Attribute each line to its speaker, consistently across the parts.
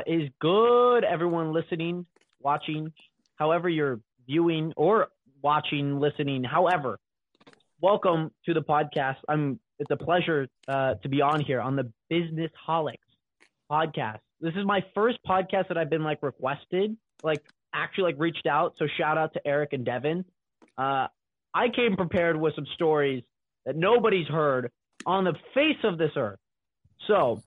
Speaker 1: What is good, everyone listening, watching, however you're viewing or watching, listening, however. Welcome to the podcast. I'm. It's a pleasure uh, to be on here on the Business Holics podcast. This is my first podcast that I've been like requested, like actually like reached out. So shout out to Eric and Devin. Uh, I came prepared with some stories that nobody's heard on the face of this earth. So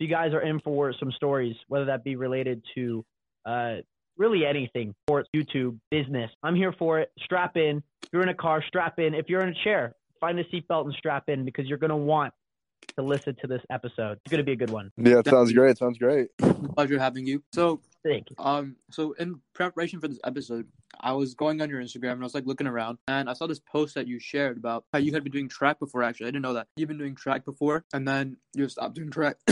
Speaker 1: you guys are in for some stories, whether that be related to uh, really anything, sports, YouTube, business. I'm here for it. Strap in. If you're in a car, strap in. If you're in a chair, find a seatbelt and strap in because you're going to want to listen to this episode. It's going to be a good one.
Speaker 2: Yeah, it sounds great. Sounds great.
Speaker 3: Pleasure having you. So,
Speaker 1: Thank you.
Speaker 3: um, so in preparation for this episode, I was going on your Instagram and I was like looking around and I saw this post that you shared about how you had been doing track before. Actually, I didn't know that you've been doing track before, and then you stopped doing track.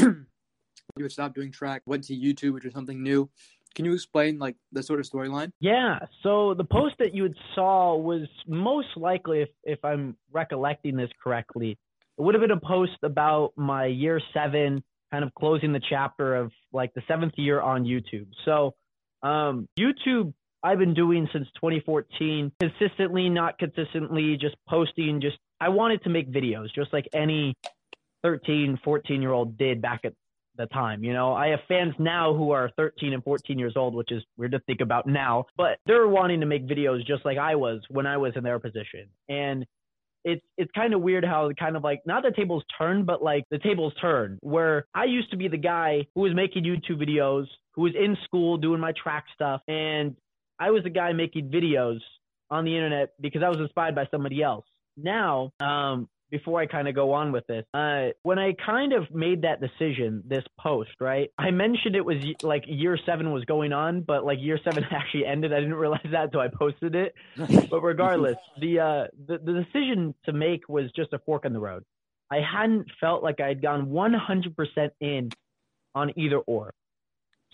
Speaker 3: you had stopped doing track, went to YouTube, which is something new. Can you explain like the sort of storyline?
Speaker 1: Yeah. So the post that you saw was most likely, if, if I'm recollecting this correctly, it would have been a post about my year seven, kind of closing the chapter of like the seventh year on YouTube. So um, YouTube, I've been doing since 2014, consistently, not consistently, just posting. Just I wanted to make videos, just like any 13, 14 year old did back at the time. You know, I have fans now who are 13 and 14 years old, which is weird to think about now, but they're wanting to make videos just like I was when I was in their position. And it's it's kind of weird how kind of like not the tables turn, but like the tables turn. Where I used to be the guy who was making YouTube videos, who was in school doing my track stuff, and I was the guy making videos on the internet because I was inspired by somebody else. Now, um, before I kind of go on with this, uh, when I kind of made that decision, this post, right? I mentioned it was like year seven was going on, but like year seven actually ended. I didn't realize that until I posted it. but regardless, the, uh, the the decision to make was just a fork in the road. I hadn't felt like I had gone 100% in on either or.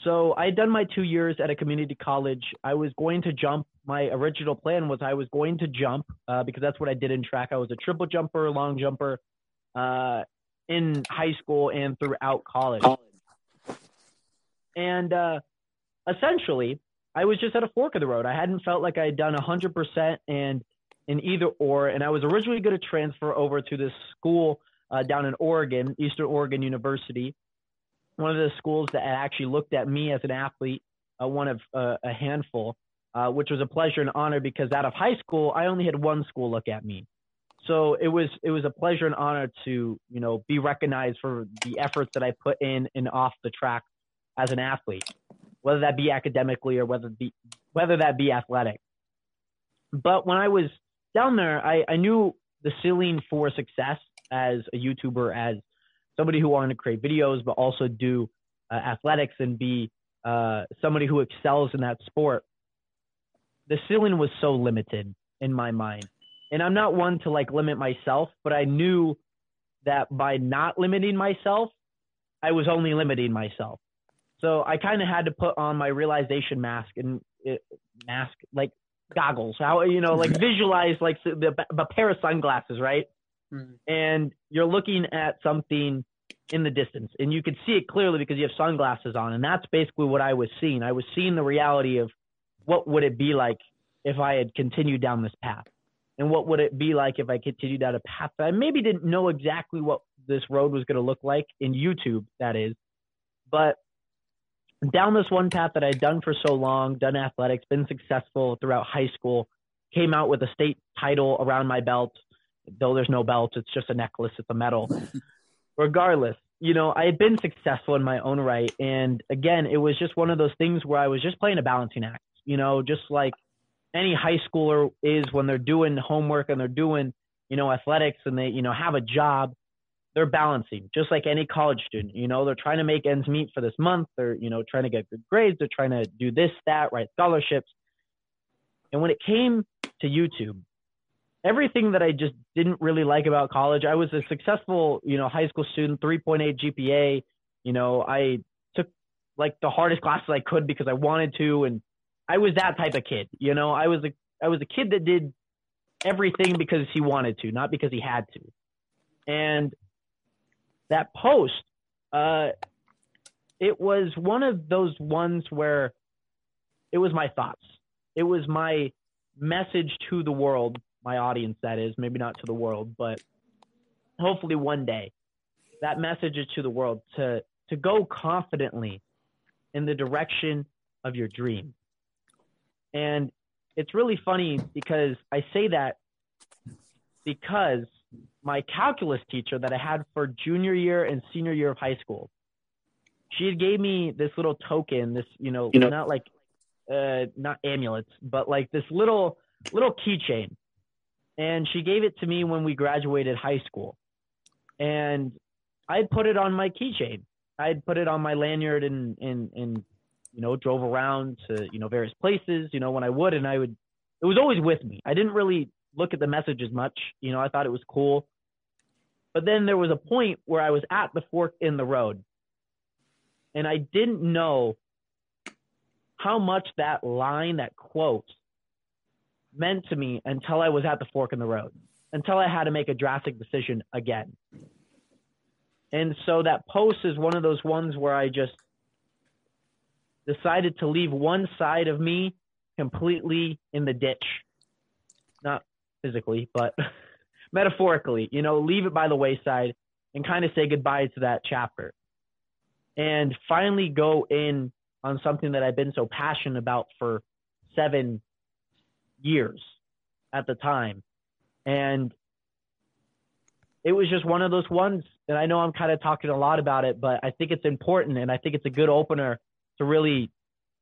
Speaker 1: So I had done my two years at a community college. I was going to jump. My original plan was I was going to jump uh, because that's what I did in track. I was a triple jumper, long jumper uh, in high school and throughout college. And uh, essentially, I was just at a fork of the road. I hadn't felt like I had done 100% and in either or. And I was originally going to transfer over to this school uh, down in Oregon, Eastern Oregon University one of the schools that actually looked at me as an athlete, uh, one of uh, a handful, uh, which was a pleasure and honor because out of high school, I only had one school look at me. So it was it was a pleasure and honor to you know be recognized for the efforts that I put in and off the track as an athlete, whether that be academically or whether be whether that be athletic. But when I was down there, I, I knew the ceiling for success as a YouTuber, as somebody who wanted to create videos, but also do uh, athletics and be uh, somebody who excels in that sport. The ceiling was so limited in my mind. And I'm not one to like limit myself, but I knew that by not limiting myself, I was only limiting myself. So I kind of had to put on my realization mask and it, mask like goggles. How you know like visualize like the, the pair of sunglasses, right?
Speaker 3: Mhm.
Speaker 1: and you're looking at something in the distance and you can see it clearly because you have sunglasses on and that's basically what i was seeing i was seeing the reality of what would it be like if i had continued down this path and what would it be like if i continued down a path that i maybe didn't know exactly what this road was going to look like in youtube that is but down this one path that i'd done for so long done athletics been successful throughout high school came out with a state title around my belt though there's no belt, it's just a necklace, it's a medal. Regardless, you know, I had been successful in my own right. And again, it was just one of those things where I was just playing a balancing act, you know, just like any high schooler is when they're doing homework and they're doing, you know, athletics and they, you know, have a job, they're balancing just like any college student, you know, they're trying to make ends meet for this month. They're, you know, trying to get good grades. They're trying to do this, that, write scholarships. And when it came to YouTube, everything that I just didn't really like about college. I was a successful, you know, high school student, 3.8 GPA. You know, I took like the hardest classes I could because I wanted to, and I was that type of kid. You know, I was a I was a kid that did everything because he wanted to, not because he had to. And that post, uh, it was one of those ones where it was my thoughts. It was my message to the world, my audience, that is, maybe not to the world, but hopefully one day that message is to the world to, to go confidently in the direction of your dream. And it's really funny because I say that because my calculus teacher that I had for junior year and senior year of high school, she gave me this little token, this, you know, you know not like, uh, not amulets, but like this little, little keychain. And she gave it to me when we graduated high school. And I put it on my keychain. I'd put it on my lanyard and, and, and, you know, drove around to, you know, various places, you know, when I would, and I would, it was always with me. I didn't really look at the message as much. You know, I thought it was cool. But then there was a point where I was at the fork in the road and I didn't know how much that line, that quote, meant to me until I was at the fork in the road, until I had to make a drastic decision again. And so that post is one of those ones where I just decided to leave one side of me completely in the ditch. Not physically, but metaphorically, you know, leave it by the wayside and kind of say goodbye to that chapter and finally go in on something that I've been so passionate about for seven years at the time. And it was just one of those ones. And I know I'm kind of talking a lot about it, but I think it's important and I think it's a good opener to really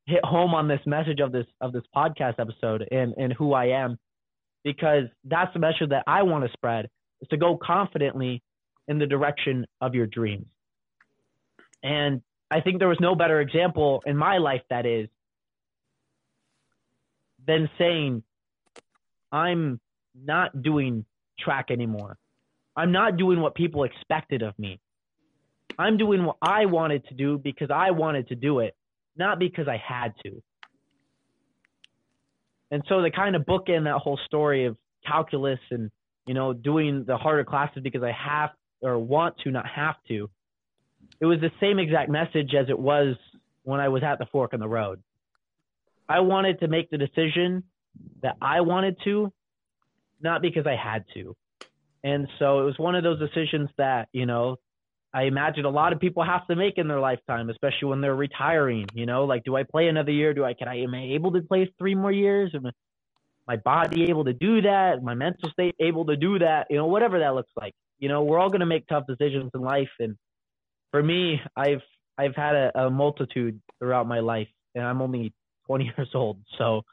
Speaker 1: hit home on this message of this of this podcast episode and, and who I am. Because that's the message that I want to spread is to go confidently in the direction of your dreams. And I think there was no better example in my life that is than saying, I'm not doing track anymore. I'm not doing what people expected of me. I'm doing what I wanted to do because I wanted to do it, not because I had to. And so the kind of bookend that whole story of calculus and you know doing the harder classes because I have or want to, not have to, it was the same exact message as it was when I was at the fork in the road. I wanted to make the decision that I wanted to, not because I had to. And so it was one of those decisions that, you know, I imagine a lot of people have to make in their lifetime, especially when they're retiring, you know, like, do I play another year? Do I, can I, am I able to play three more years? Am my body able to do that? My mental state able to do that? You know, whatever that looks like. You know, we're all going to make tough decisions in life. And for me, I've I've had a, a, multitude throughout my life, and I'm only 20 years old. So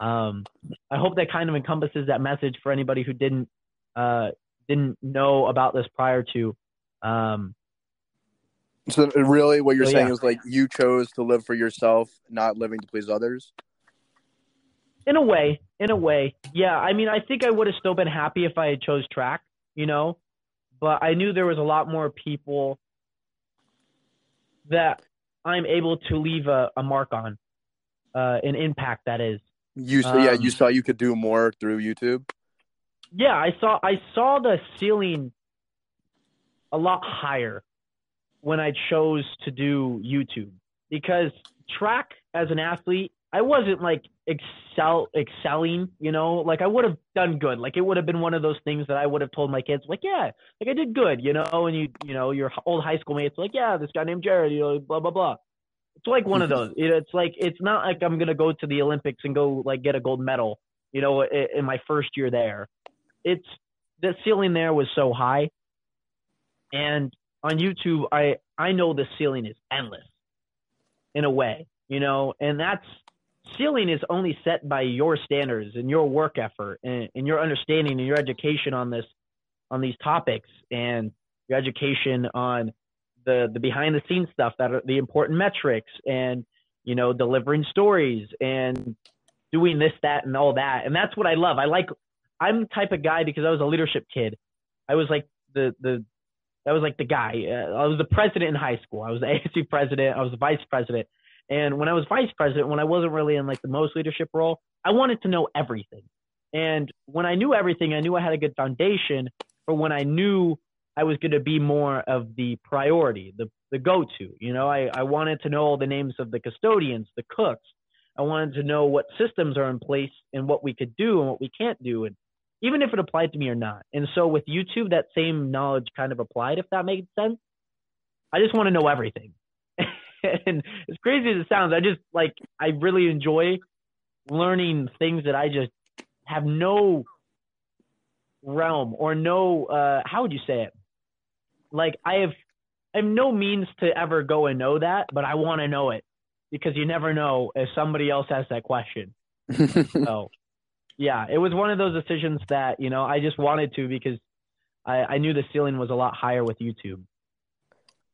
Speaker 1: um, I hope that kind of encompasses that message for anybody who didn't uh, didn't know about this prior to. Um,
Speaker 2: so really, what you're so, saying yeah. is like you chose to live for yourself, not living to please others.
Speaker 1: In a way, in a way, yeah. I mean, I think I would have still been happy if I had chose track, you know, but I knew there was a lot more people that I'm able to leave a, a mark on, uh, an impact that is.
Speaker 2: You um, yeah, you saw you could do more through YouTube.
Speaker 1: Yeah, I saw I saw the ceiling a lot higher when I chose to do YouTube because track as an athlete I wasn't like excel excelling, you know, like I would have done good. Like it would have been one of those things that I would have told my kids, like, yeah, like I did good, you know, and you you know, your old high school mates like, yeah, this guy named Jared, you know, blah blah blah. It's like one of mm-hmm. those. It's like it's not like I'm gonna go to the Olympics and go like get a gold medal, you know, in my first year there. It's the ceiling there was so high, and on YouTube, I I know the ceiling is endless, in a way, you know, and that's ceiling is only set by your standards and your work effort and, and your understanding and your education on this on these topics and your education on the the behind the scenes stuff that are the important metrics and you know delivering stories and doing this that and all that. And that's what I love. I like I'm the type of guy because I was a leadership kid I was like the the that was like the guy. Uh, I was the president in high school. I was the ASB president. I was the vice president. And when I was vice president, when I wasn't really in like the most leadership role, I wanted to know everything. And when I knew everything, I knew I had a good foundation for when I knew I was going to be more of the priority, the the go-to. You know, I, I wanted to know all the names of the custodians, the cooks. I wanted to know what systems are in place and what we could do and what we can't do, and even if it applied to me or not. And so with YouTube, that same knowledge kind of applied, if that made sense. I just want to know everything. and as crazy as it sounds, I just like I really enjoy learning things that I just have no realm or no uh how would you say it? Like I have I have no means to ever go and know that, but I want to know it because you never know if somebody else has that question. so, yeah, it was one of those decisions that you know I just wanted to because I, I knew the ceiling was a lot higher with YouTube.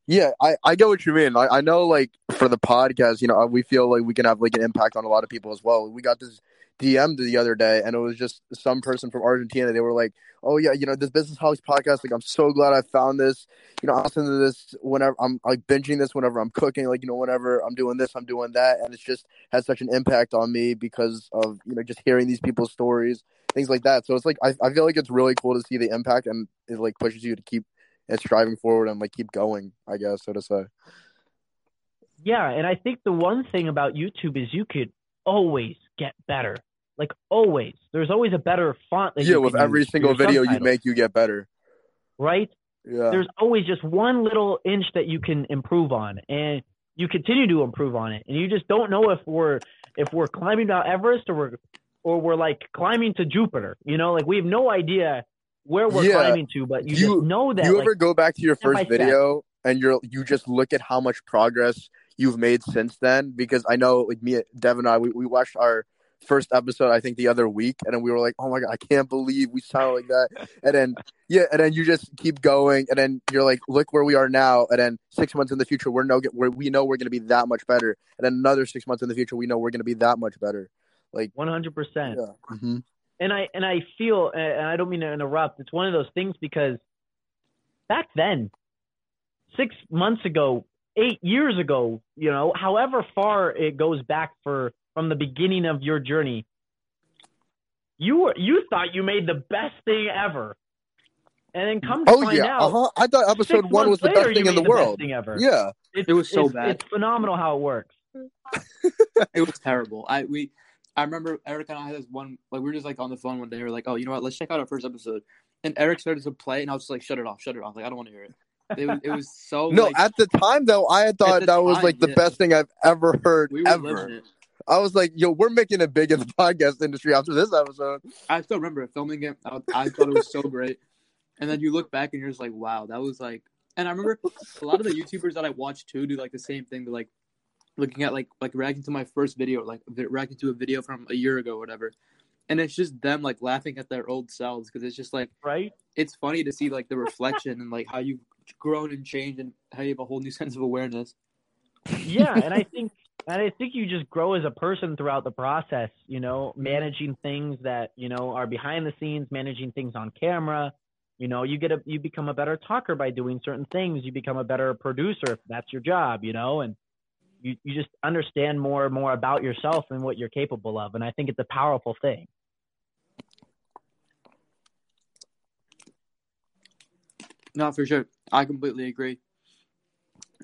Speaker 2: Yeah, I, I get what you mean. I, I know, like, for the podcast, you know, we feel like we can have, like, an impact on a lot of people as well. We got this DM the other day, and it was just some person from Argentina. They were like, "Oh yeah, you know this Business Holics podcast. Like, I'm so glad I found this. You know, I listen to this whenever I'm like binging this whenever I'm cooking. Like, you know, whenever I'm doing this, I'm doing that, and it's just has such an impact on me because of you know just hearing these people's stories, things like that. So it's like I, I feel like it's really cool to see the impact, and it like pushes you to keep and striving forward and like keep going. I guess so to say.
Speaker 1: Yeah, and I think the one thing about YouTube is you could always get better. Like always, there's always a better font.
Speaker 2: Yeah, with every single video you make, you get better.
Speaker 1: Right.
Speaker 2: Yeah.
Speaker 1: There's always just one little inch that you can improve on, and you continue to improve on it. And you just don't know if we're if we're climbing Mount Everest or we're or we're like climbing to Jupiter. You know, like we have no idea where we're yeah. climbing to, but you, you, just know that.
Speaker 2: You
Speaker 1: like,
Speaker 2: ever go back to your first video and you're you just look at how much progress you've made since then? Because I know, like me, Devin, and I, we, we watched our first episode I think the other week, and then we were like, "Oh my god, I can't believe we sound like that." And then yeah, and then you just keep going, and then you're like, "Look where we are now." And then six months in the future, we're no, we're, we know we're going to be that much better. And then another six months in the future, we know we're going to be that much better. Like
Speaker 1: one hundred percent.
Speaker 2: Mm-hmm.
Speaker 1: And I and I feel, and I don't mean to interrupt. It's one of those things because back then, six months ago, eight years ago, you know, however far it goes back for from the beginning of your journey, you were you thought you made the best thing ever, and then come to
Speaker 2: oh,
Speaker 1: find
Speaker 2: yeah.
Speaker 1: out,
Speaker 2: uh-huh. I thought episode one was the best thing in the, the world.
Speaker 1: Thing ever.
Speaker 2: Yeah,
Speaker 3: it's, it was so
Speaker 1: it's,
Speaker 3: bad.
Speaker 1: It's phenomenal how it works.
Speaker 3: it was terrible. I we. I remember Eric and I had this one like we were just like on the phone one day. We were like, "Oh, you know what? Let's check out our first episode." And Eric started to play, and I was just like, "Shut it off! Shut it off! Like I don't want to hear it." It was, it was so.
Speaker 2: no,
Speaker 3: like,
Speaker 2: at the time though, I had thought that
Speaker 3: time,
Speaker 2: was like the
Speaker 3: yeah.
Speaker 2: best thing I've ever heard
Speaker 3: we were
Speaker 2: ever.
Speaker 3: Living it.
Speaker 2: I was like, yo, we're making it big in the podcast industry after this episode.
Speaker 3: I still remember filming it. I, I thought it was so great. And then you look back and you're just like, wow, that was like. And I remember a lot of the YouTubers that I watch too do like the same thing. They're like looking at like like reacting to my first video, like reacting to a video from a year ago or whatever. And it's just them like laughing at their old selves because it's just like
Speaker 1: right.
Speaker 3: It's funny to see like the reflection and like how you've grown and changed and how you have a whole new sense of awareness.
Speaker 1: Yeah, and I think and I think you just grow as a person throughout the process, you know, mm-hmm. managing things that, you know, are behind the scenes, managing things on camera. You know, you get a you become a better talker by doing certain things. You become a better producer if that's your job, you know, and you, you just understand more and more about yourself and what you're capable of. And I think it's a powerful thing.
Speaker 3: No, for sure. I completely agree.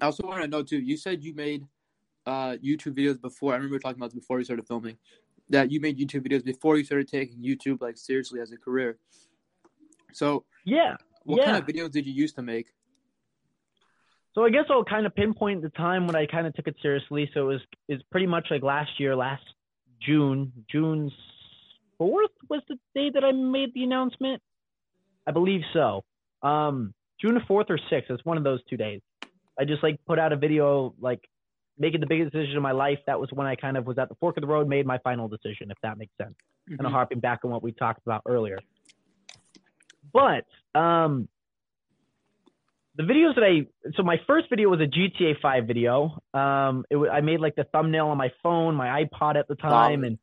Speaker 3: I also want to know too. You said you made uh, YouTube videos before. I remember we talking about this before we started filming. That you made YouTube videos before you started taking YouTube like seriously as a career. So
Speaker 1: yeah,
Speaker 3: what
Speaker 1: yeah.
Speaker 3: kind of videos did you used to make?
Speaker 1: So I guess I'll kind of pinpoint the time when I kind of took it seriously. So it was is pretty much like last year, last June, June fourth was the day that I made the announcement. I believe so. Um, June fourth or sixth. It's one of those two days. I just like put out a video like making the biggest decision of my life. That was when I kind of was at the fork of the road, made my final decision, if that makes sense. Mm-hmm. Kind of harping back on what we talked about earlier. But um, the videos that I so my first video was a GTA 5 video. Um, it I made like the thumbnail on my phone, my iPod at the time, wow. and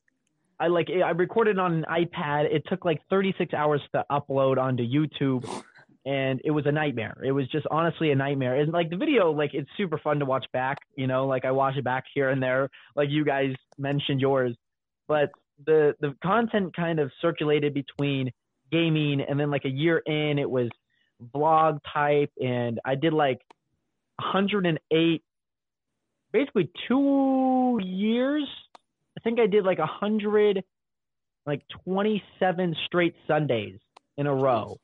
Speaker 1: I like I recorded on an iPad. It took like 36 hours to upload onto YouTube and it was a nightmare. It was just honestly a nightmare. And like the video, like it's super fun to watch back. You know, like I watch it back here and there, like you guys mentioned yours. But the the content kind of circulated between gaming and then like a year in, it was vlog type, and I did like 108, basically two years. I think I did like 100, like 27 straight Sundays in a row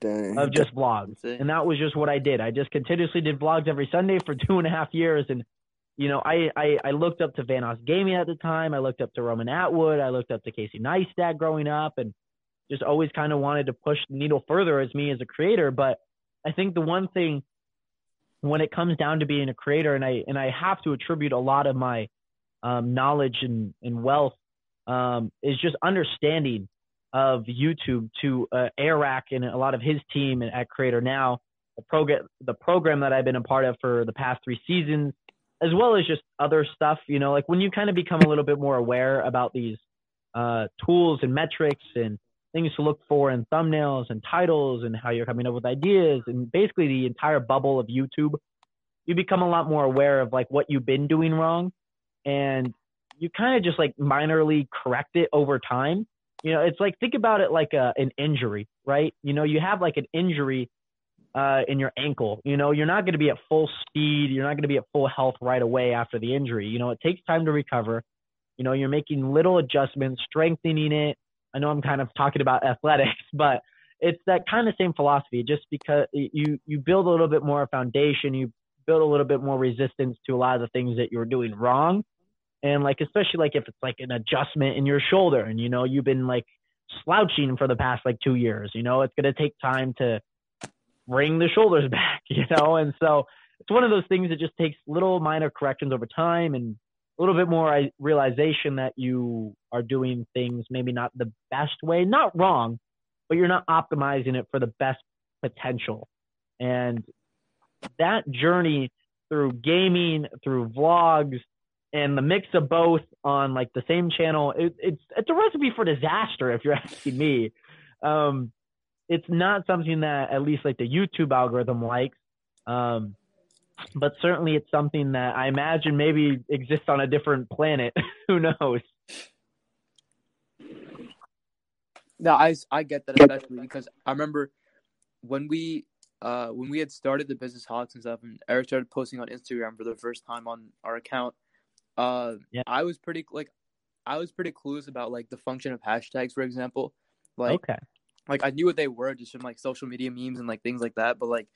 Speaker 2: Dang.
Speaker 1: of just vlogs. And that was just what I did. I just continuously did vlogs every Sunday for two and a half years. And, you know, I, I, I looked up to VanossGaming at the time. I looked up to Roman Atwood. I looked up to Casey Neistat growing up and just always kind of wanted to push the needle further as me as a creator. But I think the one thing when it comes down to being a creator, and I, and I have to attribute a lot of my um, knowledge and, and wealth um, is just understanding of YouTube to uh, Airac and a lot of his team at Creator Now, the program, the program that I've been a part of for the past three seasons, as well as just other stuff. You know, like when you kind of become a little bit more aware about these uh, tools and metrics and things to look for in thumbnails and titles and how you're coming up with ideas and basically the entire bubble of YouTube, you become a lot more aware of like what you've been doing wrong and you kind of just like minorly correct it over time. You know, it's like think about it like a, an injury, right? You know, you have like an injury uh, in your ankle. You know, you're not going to be at full speed. You're not going to be at full health right away after the injury. You know, it takes time to recover. You know, you're making little adjustments, strengthening it. I know I'm kind of talking about athletics, but it's that kind of same philosophy. Just because you you build a little bit more foundation, you build a little bit more resistance to a lot of the things that you're doing wrong and like especially like if it's like an adjustment in your shoulder and you know you've been like slouching for the past like two years you know it's going to take time to bring the shoulders back you know? And so it's one of those things that just takes little minor corrections over time and a little bit more realization that you are doing things maybe not the best way not wrong but you're not optimizing it for the best potential. And that journey through gaming through vlogs and the mix of both on like the same channel it, it's it's a recipe for disaster if you're asking me. Um it's not something that at least like the youtube algorithm likes. Um but certainly it's something that i imagine maybe exists on a different planet. Who knows?
Speaker 3: No, I, I get that especially because I remember when we uh when we had started the business holics and stuff, and Eric started posting on Instagram for the first time on our account. Uh,
Speaker 1: Yeah.
Speaker 3: I was pretty like, I was pretty clueless about like the function of hashtags, for example. Like,
Speaker 1: okay
Speaker 3: like I knew what they were just from like social media memes and like things like that, but like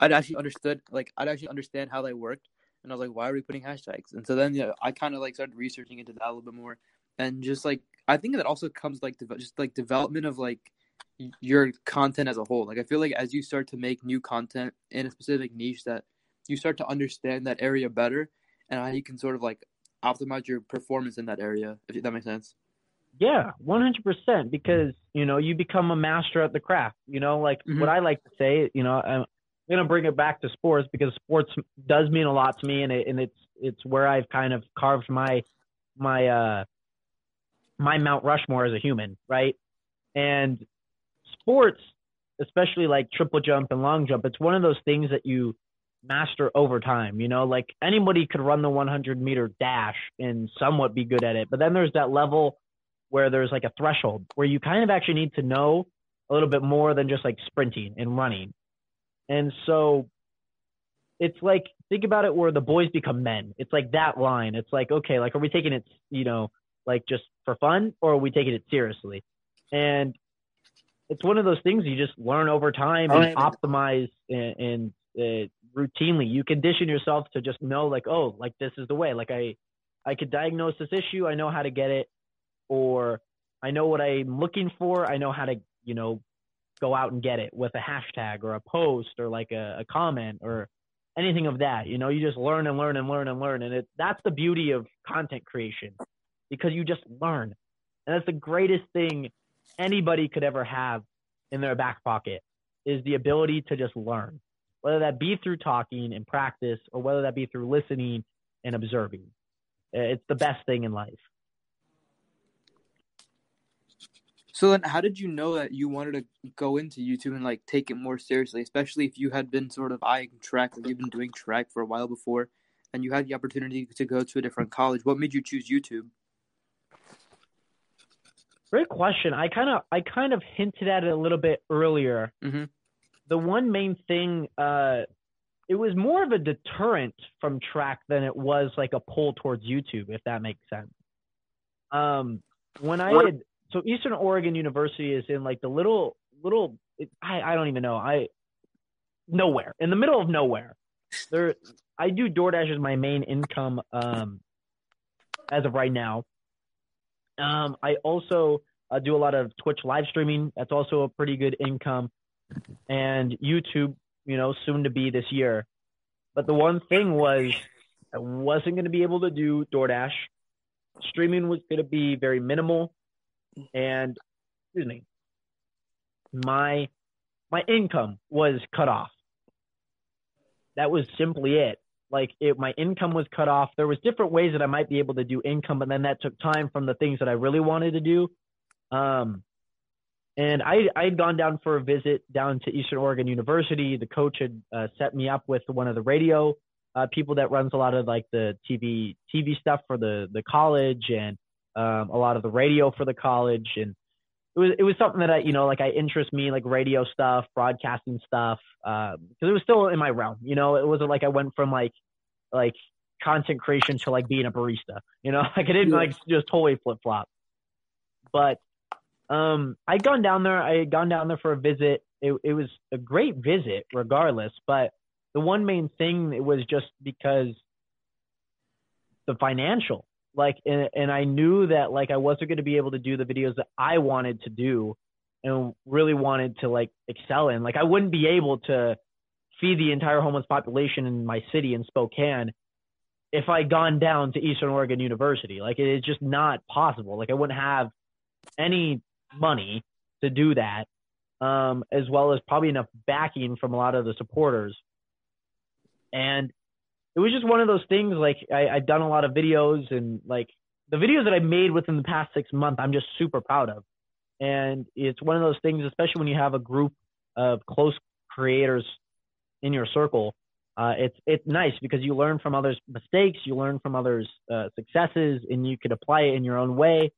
Speaker 3: I'd actually understood like I'd actually understand how they worked, and I was like, why are we putting hashtags? And so then yeah, I kind of like started researching into that a little bit more, and just like I think that also comes like deve- just like development of like your content as a whole. Like I feel like as you start to make new content in a specific niche, that you start to understand that area better, and how you can sort of like optimize your performance in that area. If that makes sense.
Speaker 1: Yeah, one hundred percent. Because you know you become a master at the craft. You know, like
Speaker 3: Mhm.
Speaker 1: what I like to say. You know, I'm gonna bring it back to sports because sports does mean a lot to me, and it and it's it's where I've kind of carved my my uh my Mount Rushmore as a human, right? And sports, especially like triple jump and long jump, it's one of those things that you master over time. You know, like anybody could run the 100 meter dash and somewhat be good at it, but then there's that level where there's like a threshold where you kind of actually need to know a little bit more than just like sprinting and running. And so it's like think about it where the boys become men. It's like that line. It's like okay, like are we taking it, you know, like just for fun or are we taking it seriously? And it's one of those things you just learn over time and optimize and, and uh, routinely. You condition yourself to just know like oh, like this is the way. Like I I could diagnose this issue, I know how to get it or I know what I'm looking for. I know how to, you know, go out and get it with a hashtag or a post or like a, a comment or anything of that. You know, you just learn and learn and learn and learn. And it, that's the beauty of content creation because you just learn. And that's the greatest thing anybody could ever have in their back pocket is the ability to just learn, whether that be through talking and practice or whether that be through listening and observing. It's the best thing in life.
Speaker 3: So then, how did you know that you wanted to go into YouTube and like take it more seriously, especially if you had been sort of eyeing track, like you've been doing track for a while before, and you had the opportunity to go to a different college? What made you choose YouTube?
Speaker 1: Great question. I kind of I kind of hinted at it a little bit earlier.
Speaker 3: Mhm.
Speaker 1: The one main thing, uh, it was more of a deterrent from track than it was like a pull towards YouTube, if that makes sense. Um, when I had so Eastern Oregon University is in like the little little it, I I don't even know I nowhere in the middle of nowhere. There, I do DoorDash as my main income um, as of right now. Um, I also uh, do a lot of Twitch live streaming. That's also a pretty good income, and YouTube. You know, soon to be this year. But the one thing was, I wasn't going to be able to do DoorDash. Streaming was going to be very minimal, and excuse me, my my income was cut off. That was simply it. Like it, my income was cut off. There was different ways that I might be able to do income, but then that took time from the things that I really wanted to do. Um, and I I had gone down for a visit down to Eastern Oregon University. The coach had uh, set me up with one of the radio uh, people that runs a lot of like the TV TV stuff for the the college and um, a lot of the radio for the college. And it was it was something that I you know like I interest me like radio stuff, broadcasting stuff because um, it was still in my realm. You know, it wasn't like I went from like like content creation to like being a barista. You know, like I didn't like just totally flip flop. But um, I'd gone down there. I had gone down there for a visit. It, it was a great visit, regardless. But the one main thing was just because the financial, like, and, and I knew that like I wasn't going to be able to do the videos that I wanted to do, and really wanted to like excel in. Like, I wouldn't be able to feed the entire homeless population in my city in Spokane if I'd gone down to Eastern Oregon University. Like, it is just not possible. Like, I wouldn't have any money to do that, um, as well as probably enough backing from a lot of the supporters. And it was just one of those things. Like I, I've done a lot of videos, and like the videos that I made within the past six months, I'm just super proud of. And it's one of those things, especially when you have a group of close creators in your circle. Uh, it's it's nice because you learn from others' mistakes, you learn from others' uh, successes, and you could apply it in your own way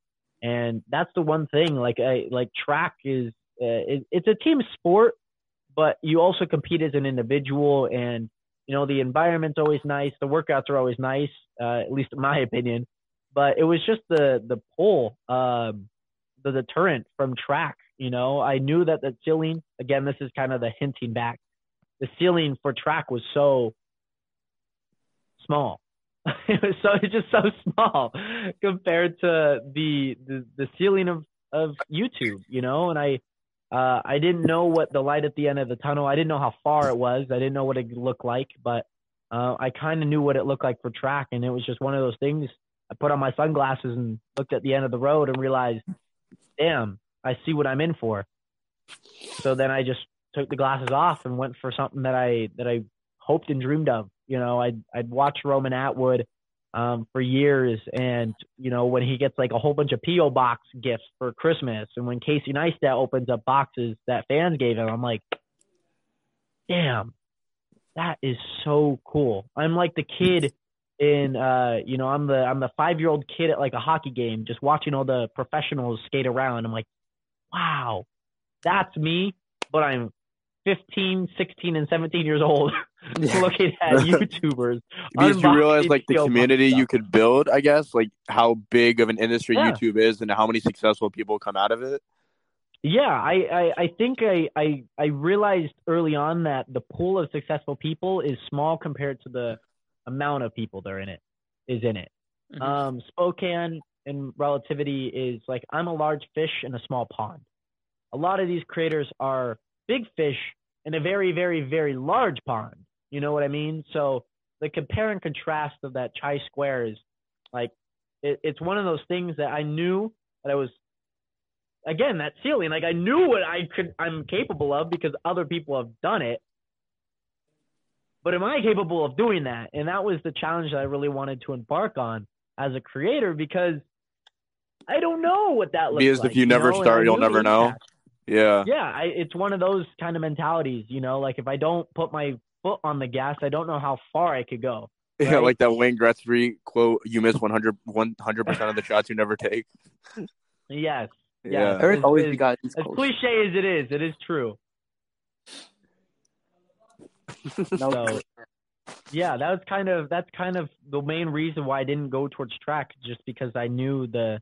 Speaker 1: and that's the one thing like I like track is uh, it, it's a team sport but you also compete as an individual. And you know the environment's always nice. The workouts are always nice uh, at least in my opinion. But it was just the the pull um, the deterrent from track you know? I knew that the ceiling again this is kind of the hinting back the ceiling for track was so small it was so it's just so small compared to the, the the ceiling of of YouTube, you know. And I uh, I didn't know what the light at the end of the tunnel. I didn't know how far it was. I didn't know what it looked like, but uh, I kind of knew what it looked like for track, and it was just one of those things. I put on my sunglasses and looked at the end of the road and realized, damn, I see what I'm in for. So then I just took the glasses off and went for something that I that I hoped and dreamed of. You know, I'd I'd watch Roman Atwood um, for years, and you know when he gets like a whole bunch of PO box gifts for Christmas, and when Casey Neistat opens up boxes that fans gave him, I'm like, damn, that is so cool. I'm like the kid in uh you know I'm the I'm the five year old kid at like a hockey game just watching all the professionals skate around. I'm like, wow, that's me, but I'm 15, 16, and 17 years old yeah. looking at YouTubers.
Speaker 2: because you realize like the community you could build, I guess, like how big of an industry yeah. YouTube is and how many successful people come out of it.
Speaker 1: Yeah, I, I, I think I, I I realized early on that the pool of successful people is small compared to the amount of people that are in it is in it. Mm-hmm. Um, Spokane and relativity is like I'm a large fish in a small pond. A lot of these creators are big fish in a very, very, very large pond. You know what I mean? So the compare and contrast of that chi square is like it, it's one of those things that I knew that I was again that ceiling. Like I knew what I could I'm capable of because other people have done it. But am I capable of doing that? And that was the challenge that I really wanted to embark on as a creator because I don't know what that looks
Speaker 2: because
Speaker 1: like.
Speaker 2: if you, you never
Speaker 1: know?
Speaker 2: start, you'll never know. Yeah.
Speaker 1: Yeah, I, it's one of those kind of mentalities, you know, like if I don't put my foot on the gas, I don't know how far I could go.
Speaker 2: Right? Yeah, like that Wayne Gretzky quote, you miss 100 100% of the shots you never take.
Speaker 1: Yes.
Speaker 3: Yeah. Eric always as,
Speaker 1: as cliche as it is, it is true. So yeah, that was kind of that's kind of the main reason why I didn't go towards track, just because I knew the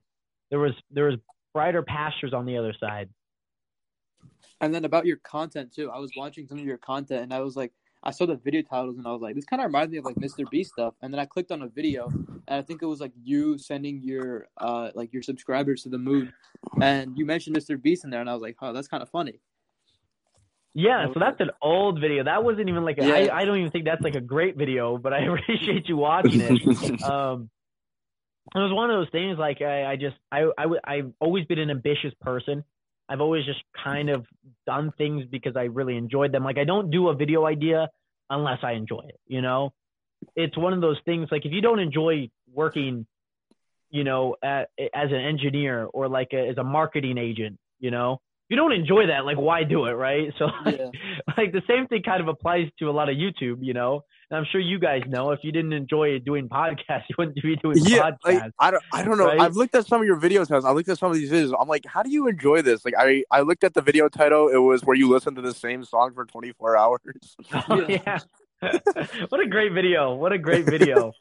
Speaker 1: there was there was brighter pastures on the other side.
Speaker 3: And then about your content too. I was watching some of your content and I was like, I saw the video titles and I was like, this kind of reminds me of like Mr. Beast stuff. And then I clicked on a video and I think it was like you sending your uh like your subscribers to the moon, and you mentioned Mr. Beast in there, and I was like, oh, that's kind of funny.
Speaker 1: Yeah, so that's an old video. That wasn't even like a,
Speaker 3: Yeah.
Speaker 1: I, I don't even think that's like a great video, but I appreciate you watching it. um, it was one of those things like I, just I just I, I I've always been an ambitious person. I've always just kind of done things because I really enjoyed them. Like I don't do a video idea unless I enjoy it. You know, it's one of those things like if you don't enjoy working, you know, at, as an engineer or like a, as a marketing agent, you know, you don't enjoy that, like why do it, right? So like,
Speaker 3: Yeah.
Speaker 1: like the same thing kind of applies to a lot of YouTube, you know. And I'm sure you guys know if you didn't enjoy doing podcasts, you wouldn't be doing
Speaker 2: Yeah,
Speaker 1: podcasts.
Speaker 2: like, I don't, I don't know.
Speaker 1: right?
Speaker 2: I've looked at some of your videos. I looked at some of these videos. I'm like, how do you enjoy this? Like, I, I looked at the video title. It was where you listen to the same song for 24 hours.
Speaker 1: Oh, yeah. what a great video. What a great video.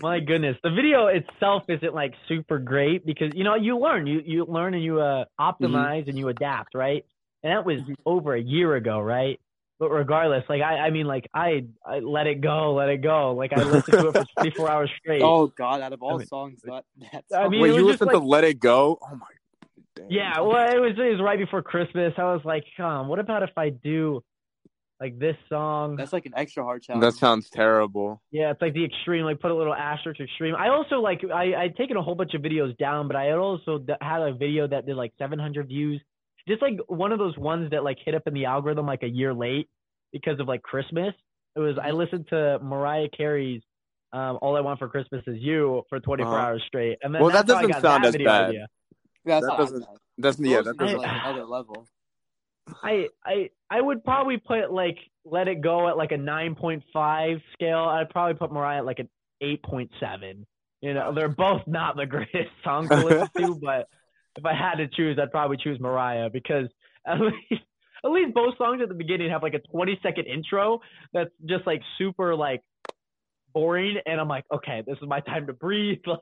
Speaker 1: My goodness. The video itself isn't like super great because you know, you learn, you you learn and you uh optimize and you adapt, right? And that was over a year ago, right? But regardless, like I I mean like I I let it go, let it go. Like I listened to it for 24 hours straight.
Speaker 3: Oh God! Out of all
Speaker 1: I mean-
Speaker 3: songs, that that
Speaker 1: I mean,
Speaker 2: Wait, you
Speaker 1: was just
Speaker 2: listened to Let It Go? Oh my. Damn.
Speaker 1: Yeah, well, it was it was right before Christmas. I was like, um, what about if I do like this song?
Speaker 3: that's like an extra hard challenge.
Speaker 2: That sounds terrible.
Speaker 1: Yeah, it's like the extreme. Like put a little asterisk extreme. I also like I I'd taken a whole bunch of videos down, but I had also had a video that did like 700 views. Just like one of those ones that like hit up in the algorithm like a year late because of like Christmas. It was I listened to Mariah Carey's um, "All I Want for Christmas Is You" for 24
Speaker 2: Uh-huh.
Speaker 1: hours straight, and then
Speaker 2: Well, that
Speaker 1: that's how I
Speaker 2: doesn't
Speaker 1: got
Speaker 2: sound
Speaker 1: that
Speaker 2: as
Speaker 1: video
Speaker 2: bad.
Speaker 1: idea.
Speaker 3: Yeah, that's
Speaker 2: That doesn't-
Speaker 3: bad.
Speaker 2: That's yeah.
Speaker 3: Those
Speaker 2: That doesn't.
Speaker 3: like another level.
Speaker 1: I I I would probably put like Let It Go at like a 9.5 scale. I'd probably put Mariah at like an 8.7. You know, they're both not the greatest songs to listen to, but if I had to choose, I'd probably choose Mariah because at least at least both songs at the beginning have like a 20 second intro that's just like super like boring, and I'm like, okay, this is my time to breathe. Like,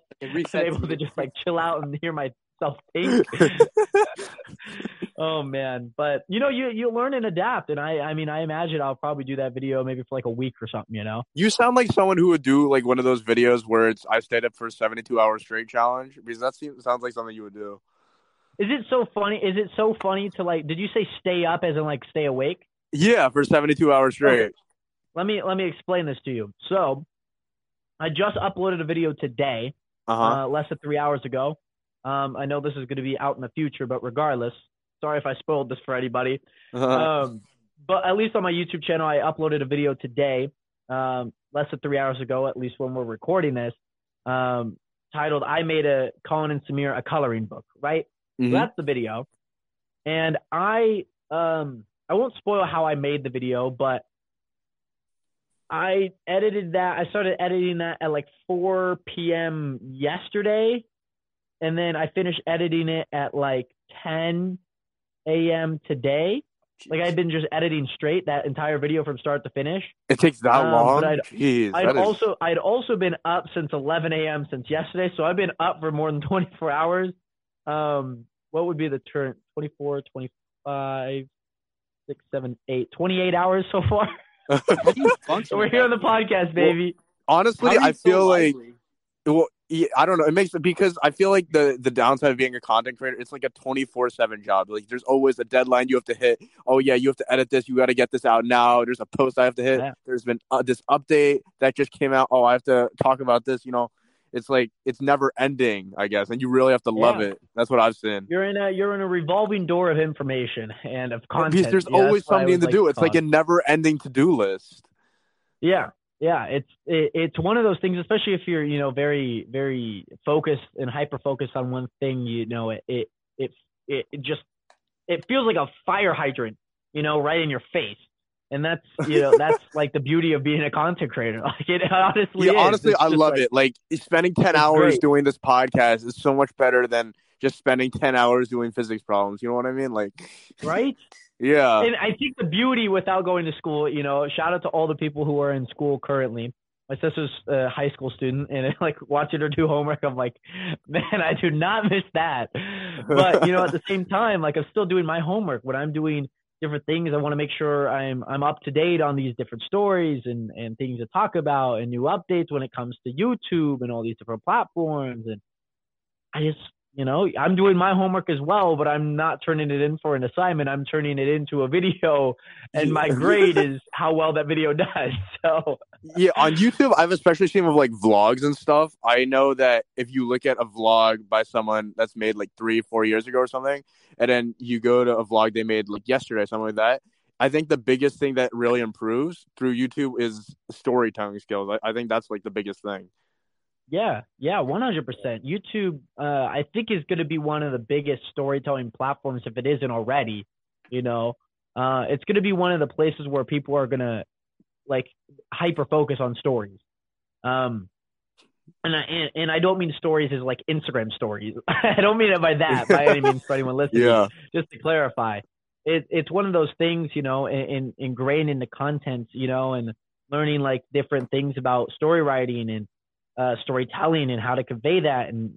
Speaker 1: I'm able to just like chill out and hear myself think. Oh man, but you know, you you learn and adapt, and I I mean, I imagine I'll probably do that video maybe for like a week or something, you know.
Speaker 2: You sound like someone who would do like one of those videos where it's I stayed up for 72 hours straight challenge because that seems, sounds like something you would do.
Speaker 1: Is it so funny? Is it so funny to like? Did you say stay up as in like stay awake?
Speaker 2: Yeah, for 72 hours straight.
Speaker 1: Let me let me explain this to you. So, I just uploaded a video today,
Speaker 2: Uh-huh.
Speaker 1: uh, less than three hours ago. Um, I know this is going to be out in the future, but regardless, sorry if I spoiled this for anybody.
Speaker 2: Uh-huh.
Speaker 1: um, but at least on my YouTube channel, I uploaded a video today, um, less than three hours ago, at least when we're recording this, um, titled "I made a Colin and Samir a coloring book." Right, so
Speaker 2: Mhm.
Speaker 1: that's the video, and I um, I won't spoil how I made the video, but I edited that. I started editing that at like 4 p.m. yesterday, and then I finished editing it at like 10 a.m. today. Like I've been just editing straight that entire video from start to finish.
Speaker 2: It takes that
Speaker 1: um,
Speaker 2: long.
Speaker 1: I'd-
Speaker 2: Jeez,
Speaker 1: I'd
Speaker 2: that is-
Speaker 1: also I'd also been up since 11 a.m. since yesterday, so I've been up for more than 24 hours. Um, what would be the turn? 24, 25, 6, 7, 8, 28 hours so far.
Speaker 3: How do you function
Speaker 1: So we're here on the podcast, baby.
Speaker 2: honestly,
Speaker 3: How are you
Speaker 2: I
Speaker 3: so
Speaker 2: feel like
Speaker 3: lively?
Speaker 2: well, yeah, I don't know. It makes because I feel like the the downside of being a content creator, it's like a twenty four seven job. Like there's always a deadline you have to hit. Oh yeah, you have to edit this. You got to get this out now. There's a post I have to hit.
Speaker 1: Yeah.
Speaker 2: There's been uh, this update that just came out. Oh, I have to talk about this. You know, it's like it's never ending. I guess, and you really have to love it. That's what I've seen.
Speaker 1: You're in a you're in a revolving door of information and of content.
Speaker 2: Because there's
Speaker 1: Yeah,
Speaker 2: always something to
Speaker 1: like
Speaker 2: do. It's like a never ending to do list.
Speaker 1: Yeah, yeah. It's it, it's one of those things, especially if you're you know very very focused and hyper focused on one thing. You know, it it it it, just it feels like a fire hydrant, you know, right in your face. And that's you know that's like the beauty of being a content creator. Like it honestly
Speaker 2: Yeah,
Speaker 1: is.
Speaker 2: honestly, I love
Speaker 1: like-
Speaker 2: it. Like spending ten hours
Speaker 1: great.
Speaker 2: doing this podcast is so much better than just spending ten hours doing physics problems. You know what I mean? Like,
Speaker 1: right?
Speaker 2: Yeah.
Speaker 1: And I think the beauty without going to school, you know, shout out to all the people who are in school currently. My sister's a high school student, and like watching her do homework, I'm like, man, I do not miss that. But you know, at the same time, like I'm still doing my homework. When I'm doing different things, I want to make sure I'm I'm up to date on these different stories and and things to talk about and new updates when it comes to YouTube and all these different platforms. And I just you know, I'm doing my homework as well, but I'm not turning it in for an assignment. I'm turning it into a video, and my grade is how well that video does. So
Speaker 2: yeah, on YouTube, I've especially seen with like vlogs and stuff. I know that if you look at a vlog by someone that's made like three, four years ago or something, and then you go to a vlog they made like yesterday, something like that. I think the biggest thing that really improves through YouTube is storytelling skills. I, I think that's like the biggest thing.
Speaker 1: Yeah, yeah, 100%. YouTube, uh, I think, is going to be one of the biggest storytelling platforms if it isn't already. You know, uh, it's going to be one of the places where people are going to like hyper focus on stories. Um, and I, and, and I don't mean stories as like Instagram stories. I don't mean it by that by any means for anyone listening.
Speaker 2: Yeah.
Speaker 1: Just to clarify, it, it's one of those things, you know, in, in ingrained in the content, you know, and learning like different things about story writing and uh, storytelling and how to convey that and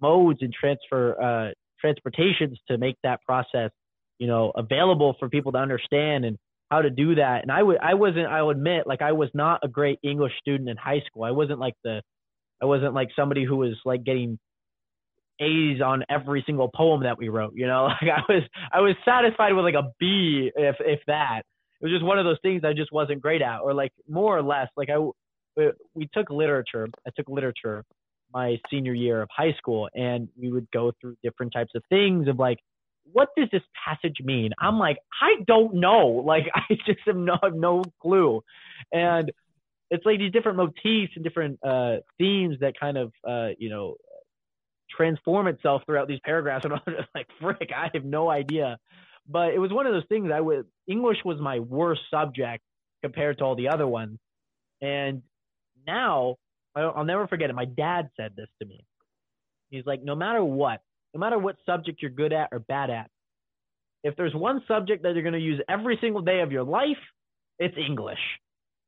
Speaker 1: modes and transfer uh, transportations to make that process you know available for people to understand and how to do that. And i would i wasn't i'll admit like i was not a great english student in high school. I wasn't like the i wasn't like somebody who was like getting a's on every single poem that we wrote you know? Like i was i was satisfied with like a b if if that. It was just one of those things i just wasn't great at or like more or less like i we took literature. I took literature my senior year of high school, and we would go through different types of things of like, what does this passage mean? I'm like, I don't know. Like, I just have no, have no clue. And it's like these different motifs and different uh, themes that kind of, uh, you know, transform itself throughout these paragraphs. And I'm just like, frick, I have no idea. But it was one of those things I would, English was my worst subject compared to all the other ones. And now I'll never forget it. My dad said this to me. He's like, no matter what, no matter what subject you're good at or bad at, if there's one subject that you're going to use every single day of your life, it's English.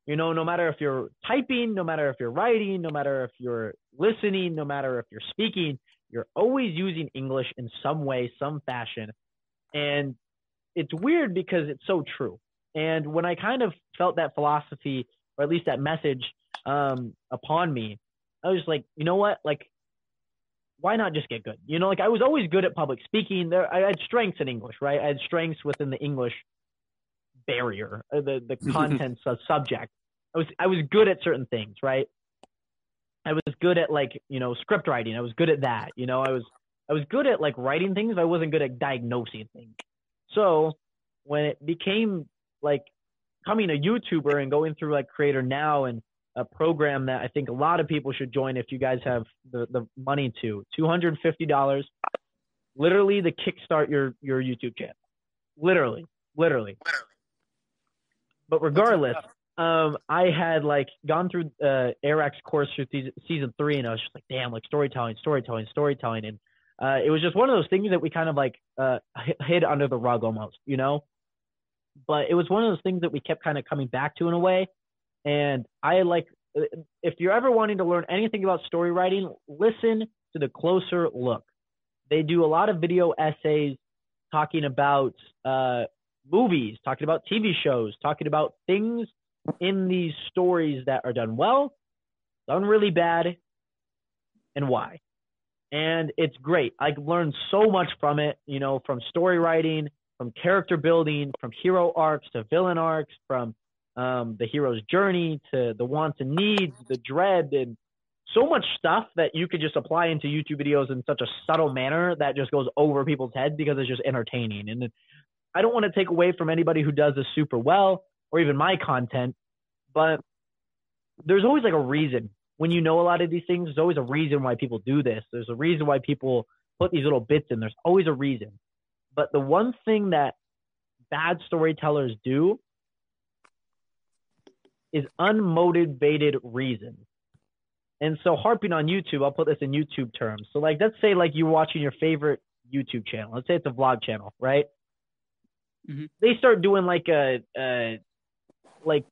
Speaker 1: You know, no matter if you're typing, no matter if you're writing, no matter if you're listening, no matter if you're speaking, you're always using English in some way, some fashion. And it's weird because it's so true. And when I kind of felt that philosophy, or at least that message um, upon me, I was like, you know what? Like, why not just get good? You know, like I was always good at public speaking. There, I had strengths in English, right? I had strengths within the English barrier, uh, the the contents of subject. I was I was good at certain things, right? I was good at like you know script writing. I was good at that. You know, I was I was good at like writing things. But I wasn't good at diagnosing things. So when it became like coming a YouTuber and going through like Creator Now and a program that I think a lot of people should join if you guys have the, the money to. $250, literally to kickstart your, your YouTube channel. Literally, literally. But regardless, um, I had like gone through uh, Eric's course through season, season three, and I was just like, damn, like storytelling, storytelling, storytelling, and uh, it was just one of those things that we kind of like uh, hid under the rug almost, you know. But it was one of those things that we kept kind of coming back to in a way, and I like, if you're ever wanting to learn anything about story writing, listen to the closer look. They do a lot of video essays talking about uh, movies, talking about TV shows, talking about things in these stories that are done well, done really bad, and why. And it's great. I learned so much from it, you know, from story writing, from character building, from hero arcs to villain arcs, from um, the hero's journey to the wants and needs, the dread, and so much stuff that you could just apply into YouTube videos in such a subtle manner that just goes over people's heads because it's just entertaining. And I don't want to take away from anybody who does this super well or even my content, but there's always like a reason when you know a lot of these things. There's always a reason why people do this. There's a reason why people put these little bits in. There's always a reason. But the one thing that bad storytellers do is unmotivated reason. And so harping on YouTube, I'll put this in YouTube terms. So like let's say like you're watching your favorite YouTube channel. Let's say it's a vlog channel, right?
Speaker 3: Mhm.
Speaker 1: they start doing like a, a like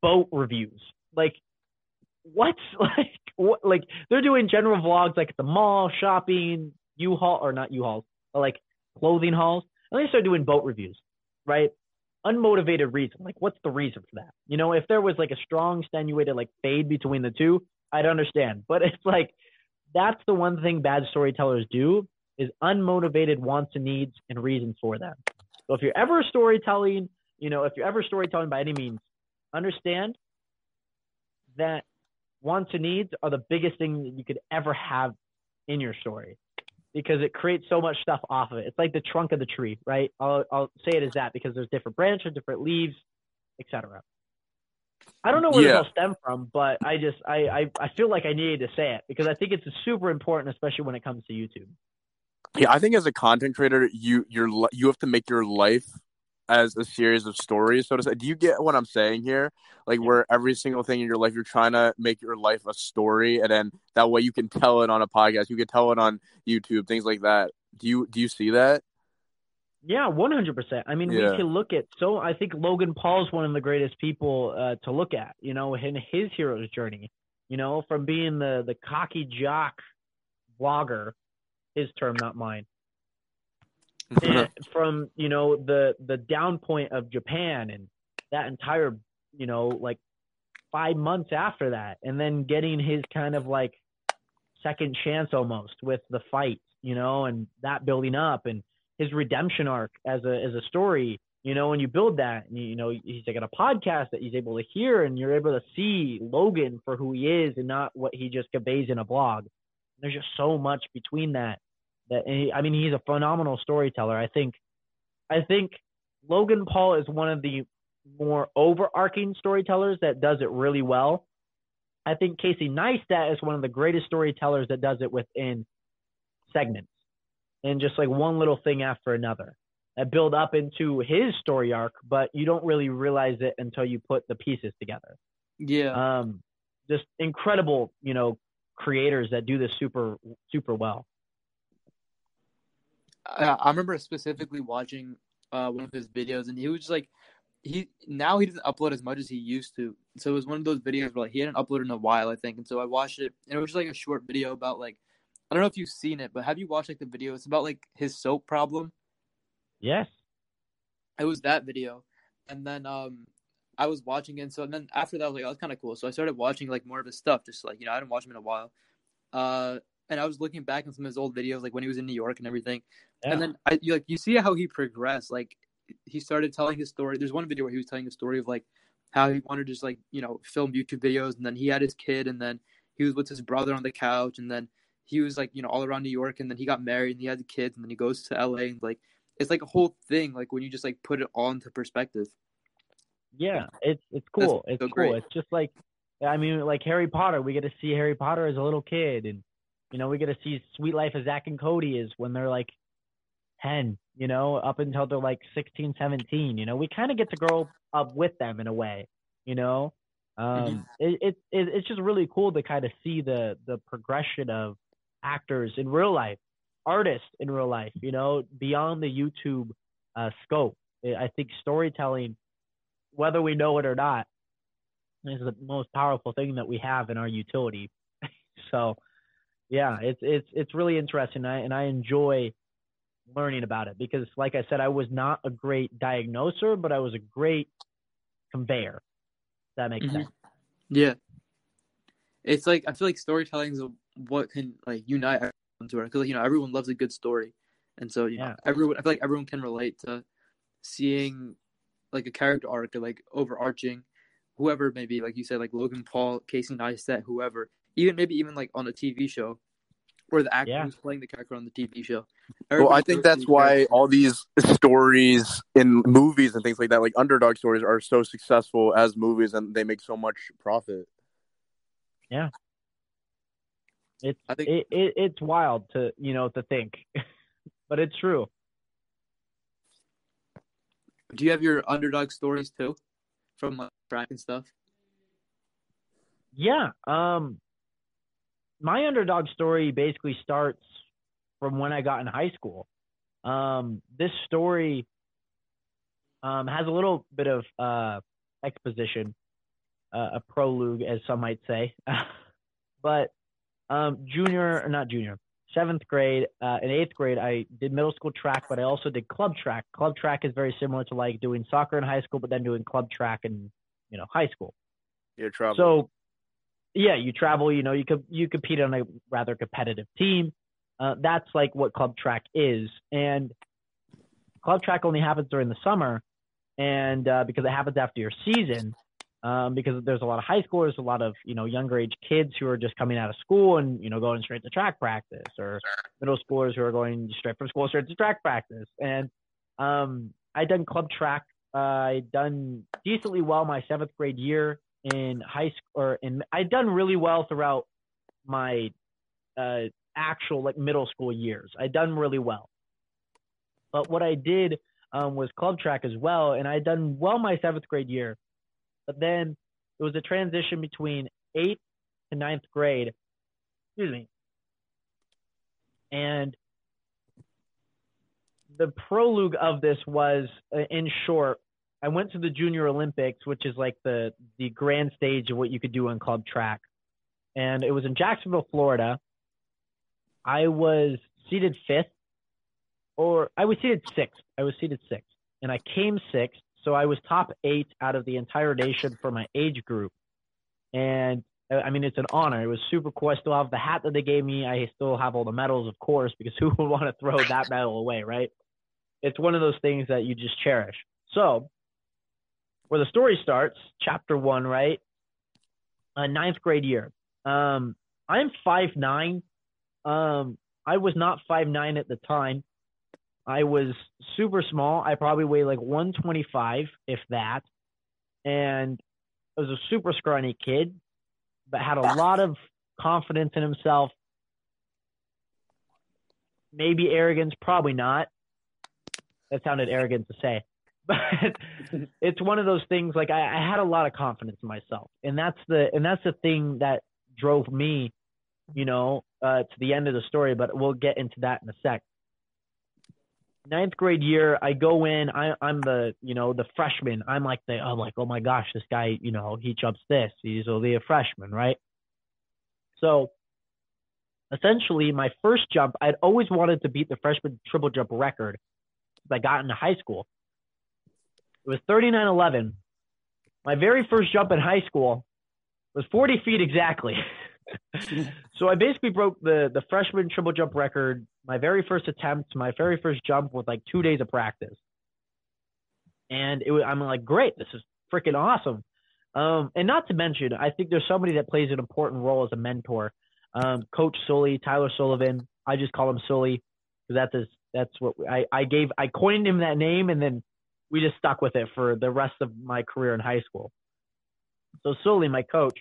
Speaker 1: boat reviews. Like what's like what like they're doing general vlogs like at the mall, shopping, U-Haul or not U-Hauls, but like clothing hauls. And they start doing boat reviews, right? Unmotivated reason. Like what's the reason for that? You know, if there was like a strong extenuated like fade between the two, I'd understand. But it's like that's the one thing bad storytellers do is unmotivated wants and needs and reasons for them. So if you're ever storytelling, you know, if you're ever storytelling by any means, understand that wants and needs are the biggest thing that you could ever have in your story because it creates so much stuff off of it. It's like the trunk of the tree, right? I'll, I'll say it as that because there's different branches, different leaves, etc. I don't know where
Speaker 2: Yeah.
Speaker 1: this all stemmed from, but I just I, I I feel like I needed to say it because I think it's super important, especially when it comes to YouTube.
Speaker 2: Yeah, I think as a content creator, you you're you have to make your life as a series of stories. So to say, do you get what I'm saying here? Like where every single thing in your life, you're trying to make your life a story, and then that way you can tell it on a podcast, you can tell it on YouTube, things like that. Do you do you see that?
Speaker 1: Yeah, one hundred percent. I mean,
Speaker 2: Yeah.
Speaker 1: we can look at so. I think Logan Paul's one of the greatest people uh, to look at. You know, in his hero's journey. You know, from being the the cocky jock blogger, his term, not mine. from you know the the down point of Japan and that entire you know like five months after that, and then getting his kind of like second chance almost with the fight, you know, and that building up and his redemption arc as a as a story, you know, when you build that, and you, you know, he's like got a podcast that he's able to hear, and you're able to see Logan for who he is and not what he just conveys in a blog. There's just so much between that. That he, I mean, he's a phenomenal storyteller. I think, I think Logan Paul is one of the more overarching storytellers that does it really well. I think Casey Neistat is one of the greatest storytellers that does it within segments and just like one little thing after another that build up into his story arc, but you don't really realize it until you put the pieces together.
Speaker 3: Yeah.
Speaker 1: Um, just incredible, you know, creators that do this super, super well.
Speaker 3: I, I remember specifically watching uh, one of his videos, and he was just like, he now he doesn't upload as much as he used to. So it was one of those videos where like he hadn't uploaded in a while, I think. And so I watched it, and it was just like a short video about like, I don't know if you've seen it, but have you watched like the video? It's about like his soap problem.
Speaker 1: Yes.
Speaker 3: It was that video, and then um, I was watching it. And so and then after that, I was like, oh, that's kind of cool. So I started watching like more of his stuff, just like you know, I didn't watch him in a while. Uh, and I was looking back on some of his old videos, like when he was in New York and everything.
Speaker 1: Yeah.
Speaker 3: And then I you, like you see how he progressed. Like he started telling his story. There's one video where he was telling a story of like how he wanted to just like you know film YouTube videos, and then he had his kid, and then he was with his brother on the couch, and then he was like you know all around New York, and then he got married, and he had the kids, and then he goes to LA, and like it's like a whole thing. Like when you just like put it all into perspective.
Speaker 1: Yeah, it's it's cool.
Speaker 3: That's
Speaker 1: It's
Speaker 3: so
Speaker 1: cool.
Speaker 3: great.
Speaker 1: It's just like I mean, like Harry Potter. We get to see Harry Potter as a little kid, and you know, we get to see Suite Life of Zack and Cody is when they're like ten. You know, up until they're like 16, 17. You know, we kind of get to grow up with them in a way. You know, um, it, it, it it's just really cool to kind of see the the progression of actors in real life, artists in real life. You know, beyond the YouTube uh, scope. I think storytelling whether we know it or not, is the most powerful thing that we have in our utility. so, yeah, it's it's it's really interesting, and I, and I enjoy learning about it because, like I said, I was not a great diagnoser, but I was a great conveyor. That makes
Speaker 3: Mhm.
Speaker 1: sense.
Speaker 3: Yeah. It's like I feel like storytelling is what can like unite everyone to it because you know everyone loves a good story, and so you know everyone I feel like everyone can relate to seeing like a character arc or like overarching whoever it may be like you said like Logan Paul, Casey Neistat, whoever even maybe even like on a TV show or the actor
Speaker 1: Yeah.
Speaker 3: who's playing the character on the TV show.
Speaker 2: Well, I think that's why
Speaker 3: character.
Speaker 2: all these stories in movies and things like that, like underdog stories, are so successful as movies, and they make so much profit.
Speaker 1: Yeah, it's
Speaker 3: I think
Speaker 1: it, it it's wild to you know to think, but it's true.
Speaker 3: do you have your underdog stories too from like track and stuff?
Speaker 1: Yeah. Um, my underdog story basically starts from when I got in high school. Um, this story Um, has a little bit of uh, exposition, uh, a prologue, as some might say. but um, junior, or not junior, seventh grade uh, and eighth grade, I did middle school track, but I also did club track. Club track is very similar to like doing soccer in high school, but then doing club track in you know high school.
Speaker 2: You're traveling.
Speaker 1: So, yeah, you travel. You know, you could you compete on a rather competitive team. Uh, that's like what club track is, and club track only happens during the summer, and uh, because it happens after your season, um, because there's a lot of high schoolers, a lot of you know younger age kids who are just coming out of school and you know going straight to track practice, or middle schoolers who are going straight from school straight to track practice. And um, I done club track. Uh, I done decently well my seventh grade year in high school, or in I'd done really well throughout my uh, actual like middle school years. I'd done really well. But what I did um, was club track as well, and I'd done well my seventh grade year. But then it was a transition between eighth to ninth grade. Excuse me. And the prologue of this was, uh, in short, I went to the Junior Olympics, which is like the the grand stage of what you could do on club track, and it was in Jacksonville, Florida. I was seated fifth, or I was seated sixth. I was seated sixth, and I came sixth. So I was top eight out of the entire nation for my age group, and uh, I mean it's an honor. It was super cool. I still have the hat that they gave me. I still have all the medals, of course, because who would want to throw that medal away, right? It's one of those things that you just cherish. So, where the story starts, chapter one, right? Uh, ninth grade year. Um, I'm five nine. Um, I was not five nine at the time. I was super small. I probably weighed like 125, if that. And I was a super scrawny kid, but had a lot of confidence in himself. Maybe arrogance, probably not. That sounded arrogant to say. But it's one of those things like I, I had a lot of confidence in myself. And that's the and that's the thing that drove me, you know, uh, to the end of the story, but we'll get into that in a sec ninth grade year, I go in. I, I'm the you know the freshman. I'm like the I'm like oh my gosh, this guy you know he jumps this. He's only a freshman, right? So essentially, my first jump, I'd always wanted to beat the freshman triple jump record. I got into high school. It was 39.11. My very first jump in high school was 40 feet exactly. so I basically broke the the freshman triple jump record. My very first attempt, my very first jump with like two days of practice, and it was, I'm like, great, this is freaking awesome. Um, and not to mention, I think there's somebody that plays an important role as a mentor. Um, Coach Sully, Tyler Sullivan. I just call him Sully because that's that's what I, I gave. I coined him that name, and then we just stuck with it for the rest of my career in high school. So Sully, my coach,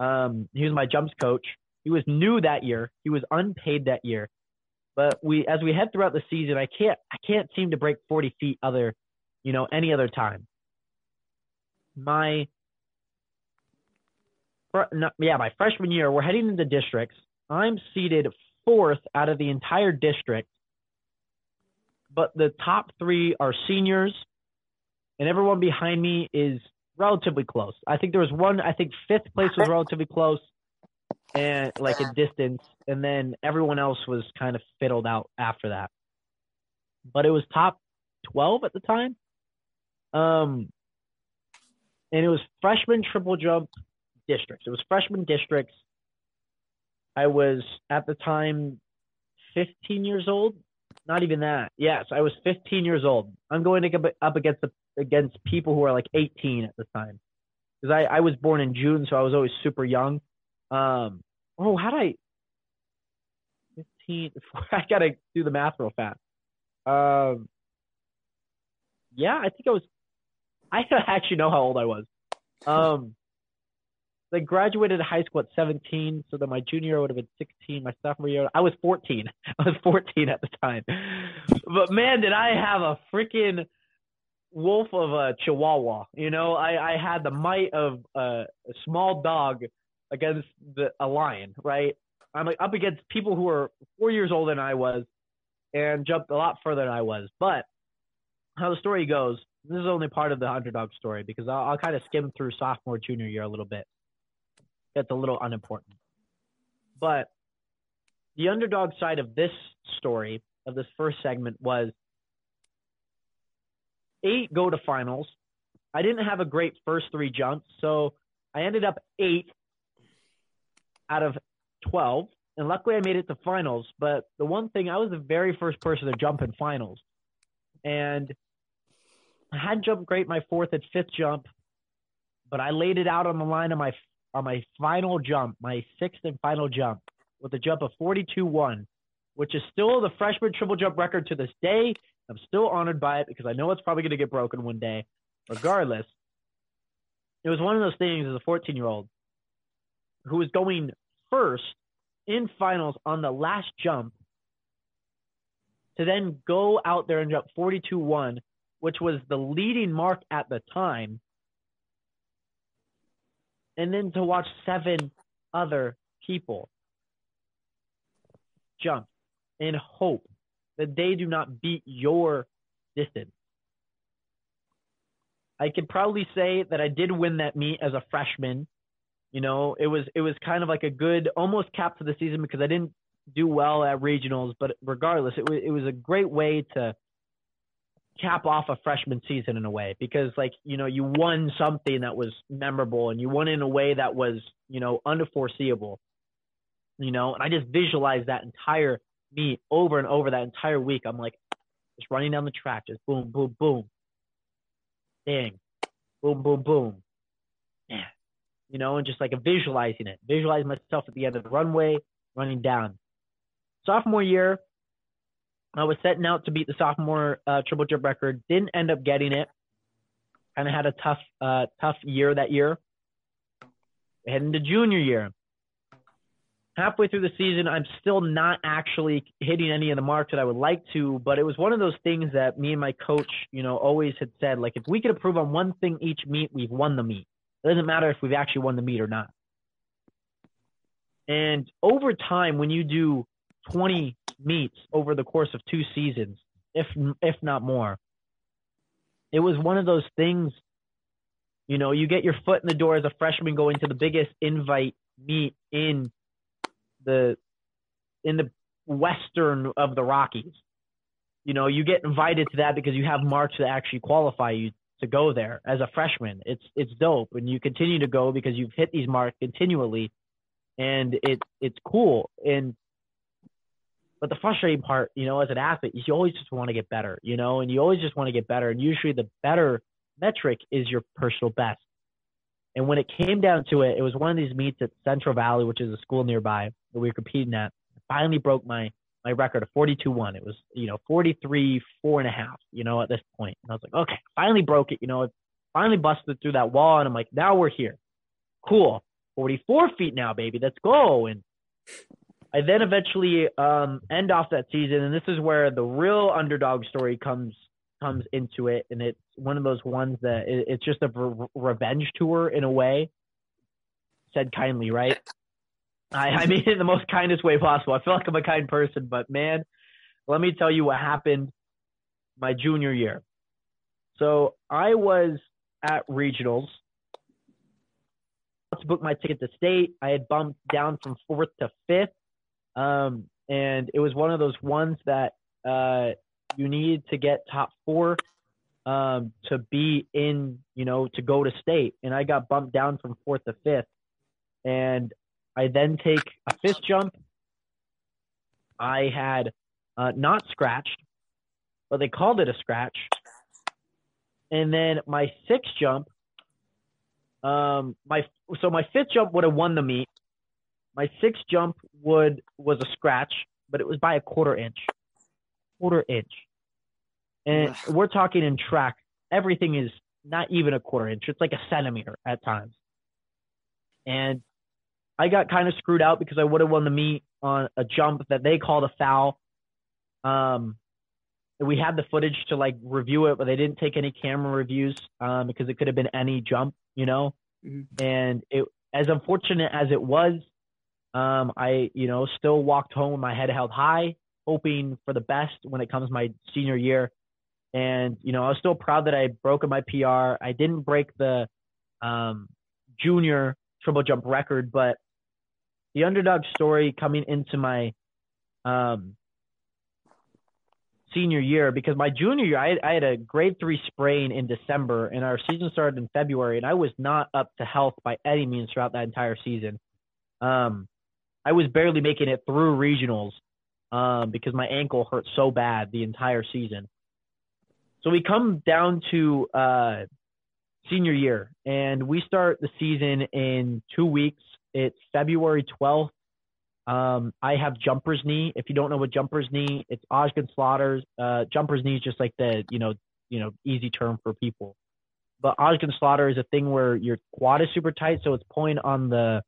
Speaker 1: um, he was my jumps coach. He was new that year. He was unpaid that year. But we, as we head throughout the season, I can't, I can't seem to break 40 feet other, you know, any other time. My, yeah, my freshman year, we're heading into districts. I'm seated fourth out of the entire district, but the top three are seniors, and everyone behind me is relatively close. I think there was one. I think fifth place was relatively close, and like a distance, and then everyone else was kind of fiddled out after that. But it was top twelve at the time, um, and it was freshman triple jump districts. It was freshman districts. I was at the time 15 years old. Not even that. Yes, I was 15 years old. I'm going to get up against the against people who are like 18 at the time because I, I was born in June, so I was always super young. Um, oh, how did I? 15. I gotta do the math real fast. Um, yeah, I think I was. I actually know how old I was. Um, I graduated high school at 17, so then my junior year would have been 16. My sophomore year, I was 14. I was 14 at the time. But man, did I have a freaking wolf of a chihuahua. You know, I, I had the might of a, a small dog against the, a lion, right? I'm like, up against people who are four years older than I was and jumped a lot further than I was. But how the story goes, This is only part of the underdog story because I'll, I'll kind of skim through sophomore, junior year a little bit. That's a little unimportant. But the underdog side of this story, of this first segment, was eight go to finals. I didn't have a great first three jumps, so I ended up eight out of 12. And luckily, I made it to finals. But the one thing, I was the very first person to jump in finals. And I had jumped great my fourth and fifth jump, but I laid it out on the line on my on my final jump, my sixth and final jump, with a jump of 42-1, which is still the freshman triple jump record to this day. I'm still honored by it because I know it's probably going to get broken one day. Regardless, it was one of those things as a 14 year old who was going first in finals on the last jump to then go out there and jump 42 1, which was the leading mark at the time, and then to watch seven other people jump in hope that they do not beat your distance. I could probably say that I did win that meet as a freshman. You know, it was it was kind of like a good almost cap to the season because I didn't do well at regionals, but regardless, it was it was a great way to cap off a freshman season in a way because like you know you won something that was memorable and you won in a way that was you know unforeseeable you know and i just visualized that entire meet over and over that entire week i'm like just running down the track just boom boom boom dang boom boom boom yeah you know and just like visualizing it visualize myself at the end of the runway running down sophomore year I was setting out to beat the sophomore uh, triple jump record. Didn't end up getting it. Kind of had a tough, uh, tough year that year. Heading to junior year. Halfway through the season, I'm still not actually hitting any of the marks that I would like to, but it was one of those things that me and my coach, you know, always had said, like, if we could improve on one thing each meet, we've won the meet. It doesn't matter if we've actually won the meet or not. And over time, when you do 20 meets over the course of two seasons, if if not more. It was one of those things, you know, you get your foot in the door as a freshman going to the biggest invite meet in the in the western of the Rockies. You know, you get invited to that because you have marks that actually qualify you to go there as a freshman. It's it's dope, and you continue to go because you've hit these marks continually, and it it's cool. And but the frustrating part, you know, as an athlete, is you always just want to get better, you know, and you always just want to get better. And usually the better metric is your personal best. And when it came down to it, it was one of these meets at Central Valley, which is a school nearby that we were competing at. Finally broke my my record of 42-1. It was, you know, 43, four and a half, you know, at this point. And I was like, okay, finally broke it, you know, finally busted through that wall. And I'm like, now we're here. Cool. 44 feet now, baby. Let's go. And I then eventually um, end off that season, and this is where the real underdog story comes comes into it, and it's one of those ones that it, it's just a re- revenge tour in a way. Said kindly, right? I, I mean in the most kindest way possible. I feel like I'm a kind person, but man, let me tell you what happened my junior year. So I was at regionals to book my ticket to state. I had bumped down from fourth to fifth um, and it was one of those ones that uh, you need to get top four um, to be in, you know, to go to state. And I got bumped down from fourth to fifth. And I then take a fifth jump. I had uh, not scratched, but they called it a scratch. And then my sixth jump, um, my so my fifth jump would have won the meet, my sixth jump would was a scratch, but it was by a quarter inch. Quarter inch. And we're talking in track. Everything is not even a quarter inch. It's like a centimeter at times. And I got kind of screwed out because I would have won the meet on a jump that they called a foul. Um, we had the footage to like review it, but they didn't take any camera reviews um, because it could have been any jump, you know. Mm-hmm. And it, as unfortunate as it was, um, I, you know, still walked home with my head held high, hoping for the best when it comes my senior year. And you know, I was still proud that I broke my PR. I didn't break the um, junior triple jump record, but the underdog story coming into my um, senior year because my junior year I I had a grade three sprain in December and our season started in February and I was not up to health by any means throughout that entire season. Um, I was barely making it through regionals um, because my ankle hurt so bad the entire season. So we come down to uh, senior year and we start the season in two weeks. It's February 12th um, I have jumper's knee. If you don't know what jumper's knee, it's Osgood Schlatters. Uh, jumper's knee is just like the you know you know easy term for people. But Osgood Schlatter is a thing where your quad is super tight, so it's pulling on the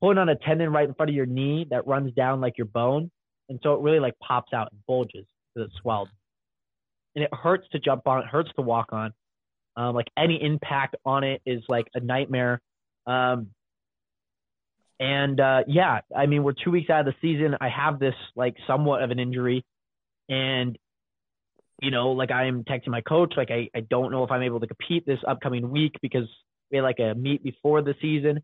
Speaker 1: pulling on a tendon right in front of your knee that runs down like your bone, and so it really like pops out and bulges because it's swelled, and it hurts to jump on. It hurts to walk on. Um, like any impact on it is like a nightmare. Um, and uh, yeah, I mean, we're two weeks out of the season. I have this like somewhat of an injury, and you know, like I'm texting my coach, like I, I don't know if I'm able to compete this upcoming week because we had like a meet before the season.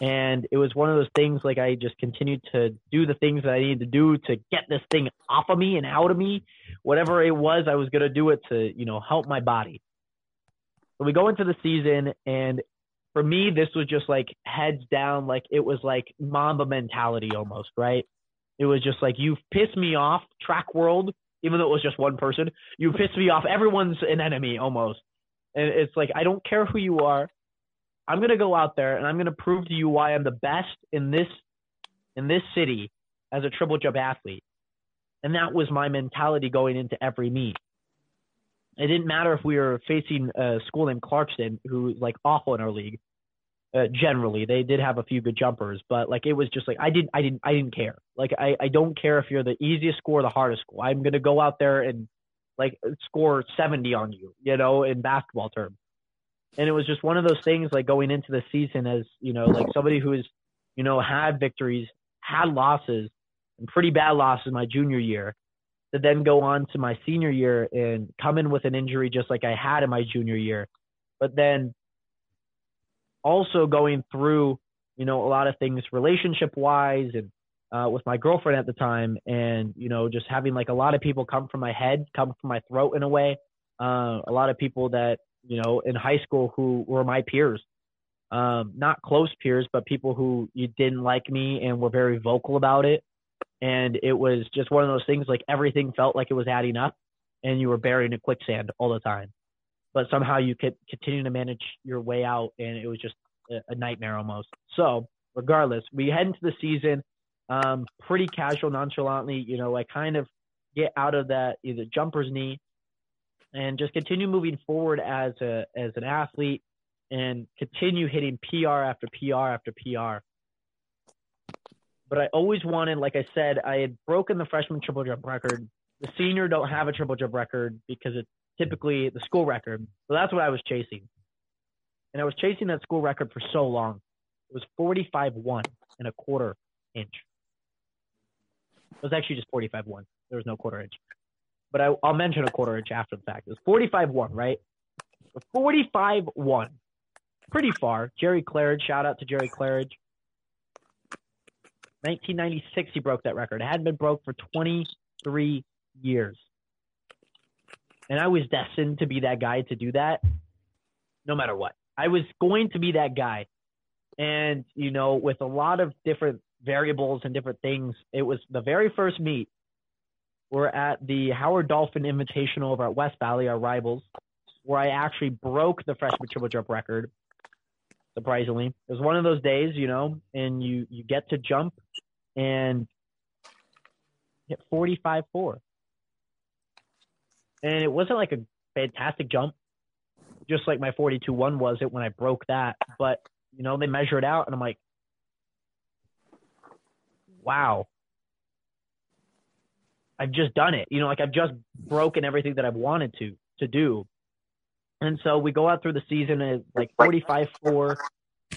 Speaker 1: And it was one of those things like I just continued to do the things that I needed to do to get this thing off of me and out of me. Whatever it was, I was gonna do it to, you know, help my body. So we go into the season and for me, this was just like heads down, like it was like Mamba mentality almost, right? It was just like you pissed me off, track world, even though it was just one person. You pissed me off. Everyone's an enemy almost, and it's like I don't care who you are. I'm gonna go out there and I'm gonna prove to you why I'm the best in this in this city as a triple jump athlete. And that was my mentality going into every meet it didn't matter if we were facing a school named Clarkston, who's like awful in our league. Uh, generally, they did have a few good jumpers, but like it was just like I didn't, I didn't, I didn't care. Like I, I don't care if you're the easiest score or the hardest score. I'm gonna go out there and like score 70 on you, you know, in basketball terms. And it was just one of those things, like going into the season as you know, like somebody who's, you know, had victories, had losses, and pretty bad losses my junior year to then go on to my senior year and come in with an injury just like I had in my junior year. But then also going through, you know, a lot of things relationship wise and uh, with my girlfriend at the time, and you know, just having like a lot of people come from my head, come from my throat in a way. Uh, a lot of people that you know in high school who were my peers, um, not close peers, but people who you didn't like me and were very vocal about it and it was just one of those things like everything felt like it was adding up and you were buried in quicksand all the time. But somehow you could continue to manage your way out and it was just a, nightmare almost. So regardless we head into the season um, pretty casual nonchalantly you know i kind of get out of that either jumper's knee and just continue moving forward as a as an athlete and continue hitting pr after pr after pr but I always wanted, like I said, I had broken the freshman triple jump record. The senior don't have a triple jump record because it's typically the school record. So that's what I was chasing. And I was chasing that school record for so long. It was 45 1 and a quarter inch. It was actually just 45 1. There was no quarter inch. But I, will mention a quarter inch after the fact. It was 45 1, right? 45 1. Pretty far. Jerry Claridge, shout out to Jerry Claridge. 1996, he broke that record. It hadn't been broke for 23 years. And I was destined to be that guy to do that no matter what. I was going to be that guy. And, you know, with a lot of different variables and different things, it was the very first meet. We're at the Howard Dolphin Invitational over at West Valley, our rivals, where I actually broke the freshman triple jump record surprisingly. It was one of those days, you know, and you you get to jump and hit 45 4. And it wasn't like a fantastic jump, just like my 42 1 was it when I broke that. But, you know, they measure it out, and I'm like, wow. I've just done it. You know, like I've just broken everything that I've wanted to to do. And so we go out through the season at like 45 4.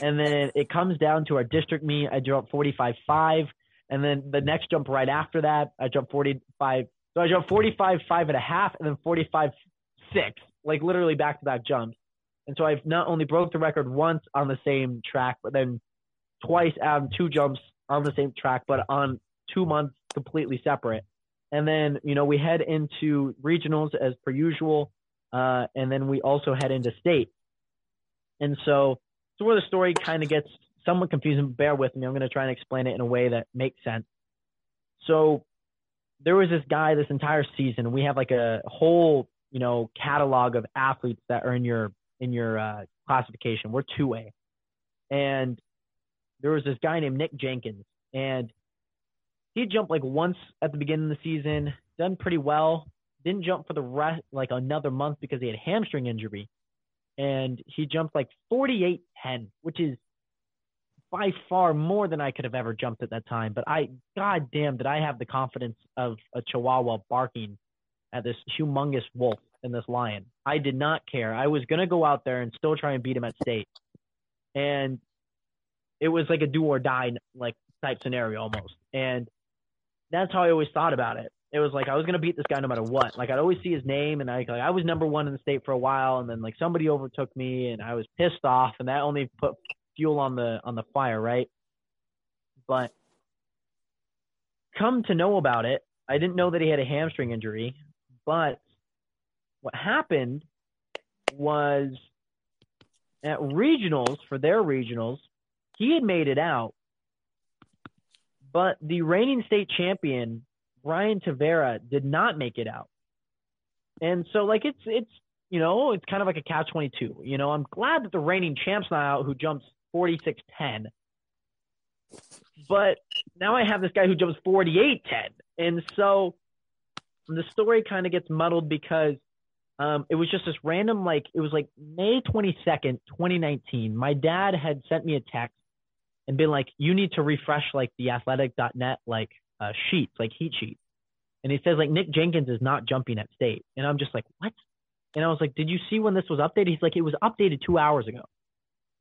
Speaker 1: And then it comes down to our district meet. I jump 45 5. And then the next jump right after that, I jump 45. So I jump 45 5 and a half, and then 45 six, like literally back to back jumps. And so I've not only broke the record once on the same track, but then twice on two jumps on the same track, but on two months completely separate. And then, you know, we head into regionals as per usual. Uh, and then we also head into state. And so, so where the story kind of gets somewhat confusing, bear with me. I'm going to try and explain it in a way that makes sense. So there was this guy this entire season. We have like a whole, you know, catalog of athletes that are in your in your uh, classification. We're two A, and there was this guy named Nick Jenkins, and he jumped like once at the beginning of the season, done pretty well. Didn't jump for the rest like another month because he had hamstring injury, and he jumped like 48.10, which is by far more than I could have ever jumped at that time. But I, god damn, did I have the confidence of a chihuahua barking at this humongous wolf and this lion. I did not care. I was gonna go out there and still try and beat him at state, and it was like a do or die like type scenario almost. And that's how I always thought about it. It was like I was gonna beat this guy no matter what. Like I'd always see his name, and I like I was number one in the state for a while, and then like somebody overtook me, and I was pissed off, and that only put fuel on the on the fire, right? But come to know about it, I didn't know that he had a hamstring injury, but what happened was at regionals for their regionals, he had made it out, but the reigning state champion Brian Tavera did not make it out. And so like it's it's you know, it's kind of like a catch 22. You know, I'm glad that the reigning champ's not out who jumps 46.10. But now I have this guy who jumps 48.10. And so the story kind of gets muddled because um, it was just this random, like, it was like May 22nd, 2019. My dad had sent me a text and been like, you need to refresh, like, the athletic.net, like, uh, sheets, like heat sheets. And he says, like, Nick Jenkins is not jumping at state. And I'm just like, what? And I was like, did you see when this was updated? He's like, it was updated two hours ago.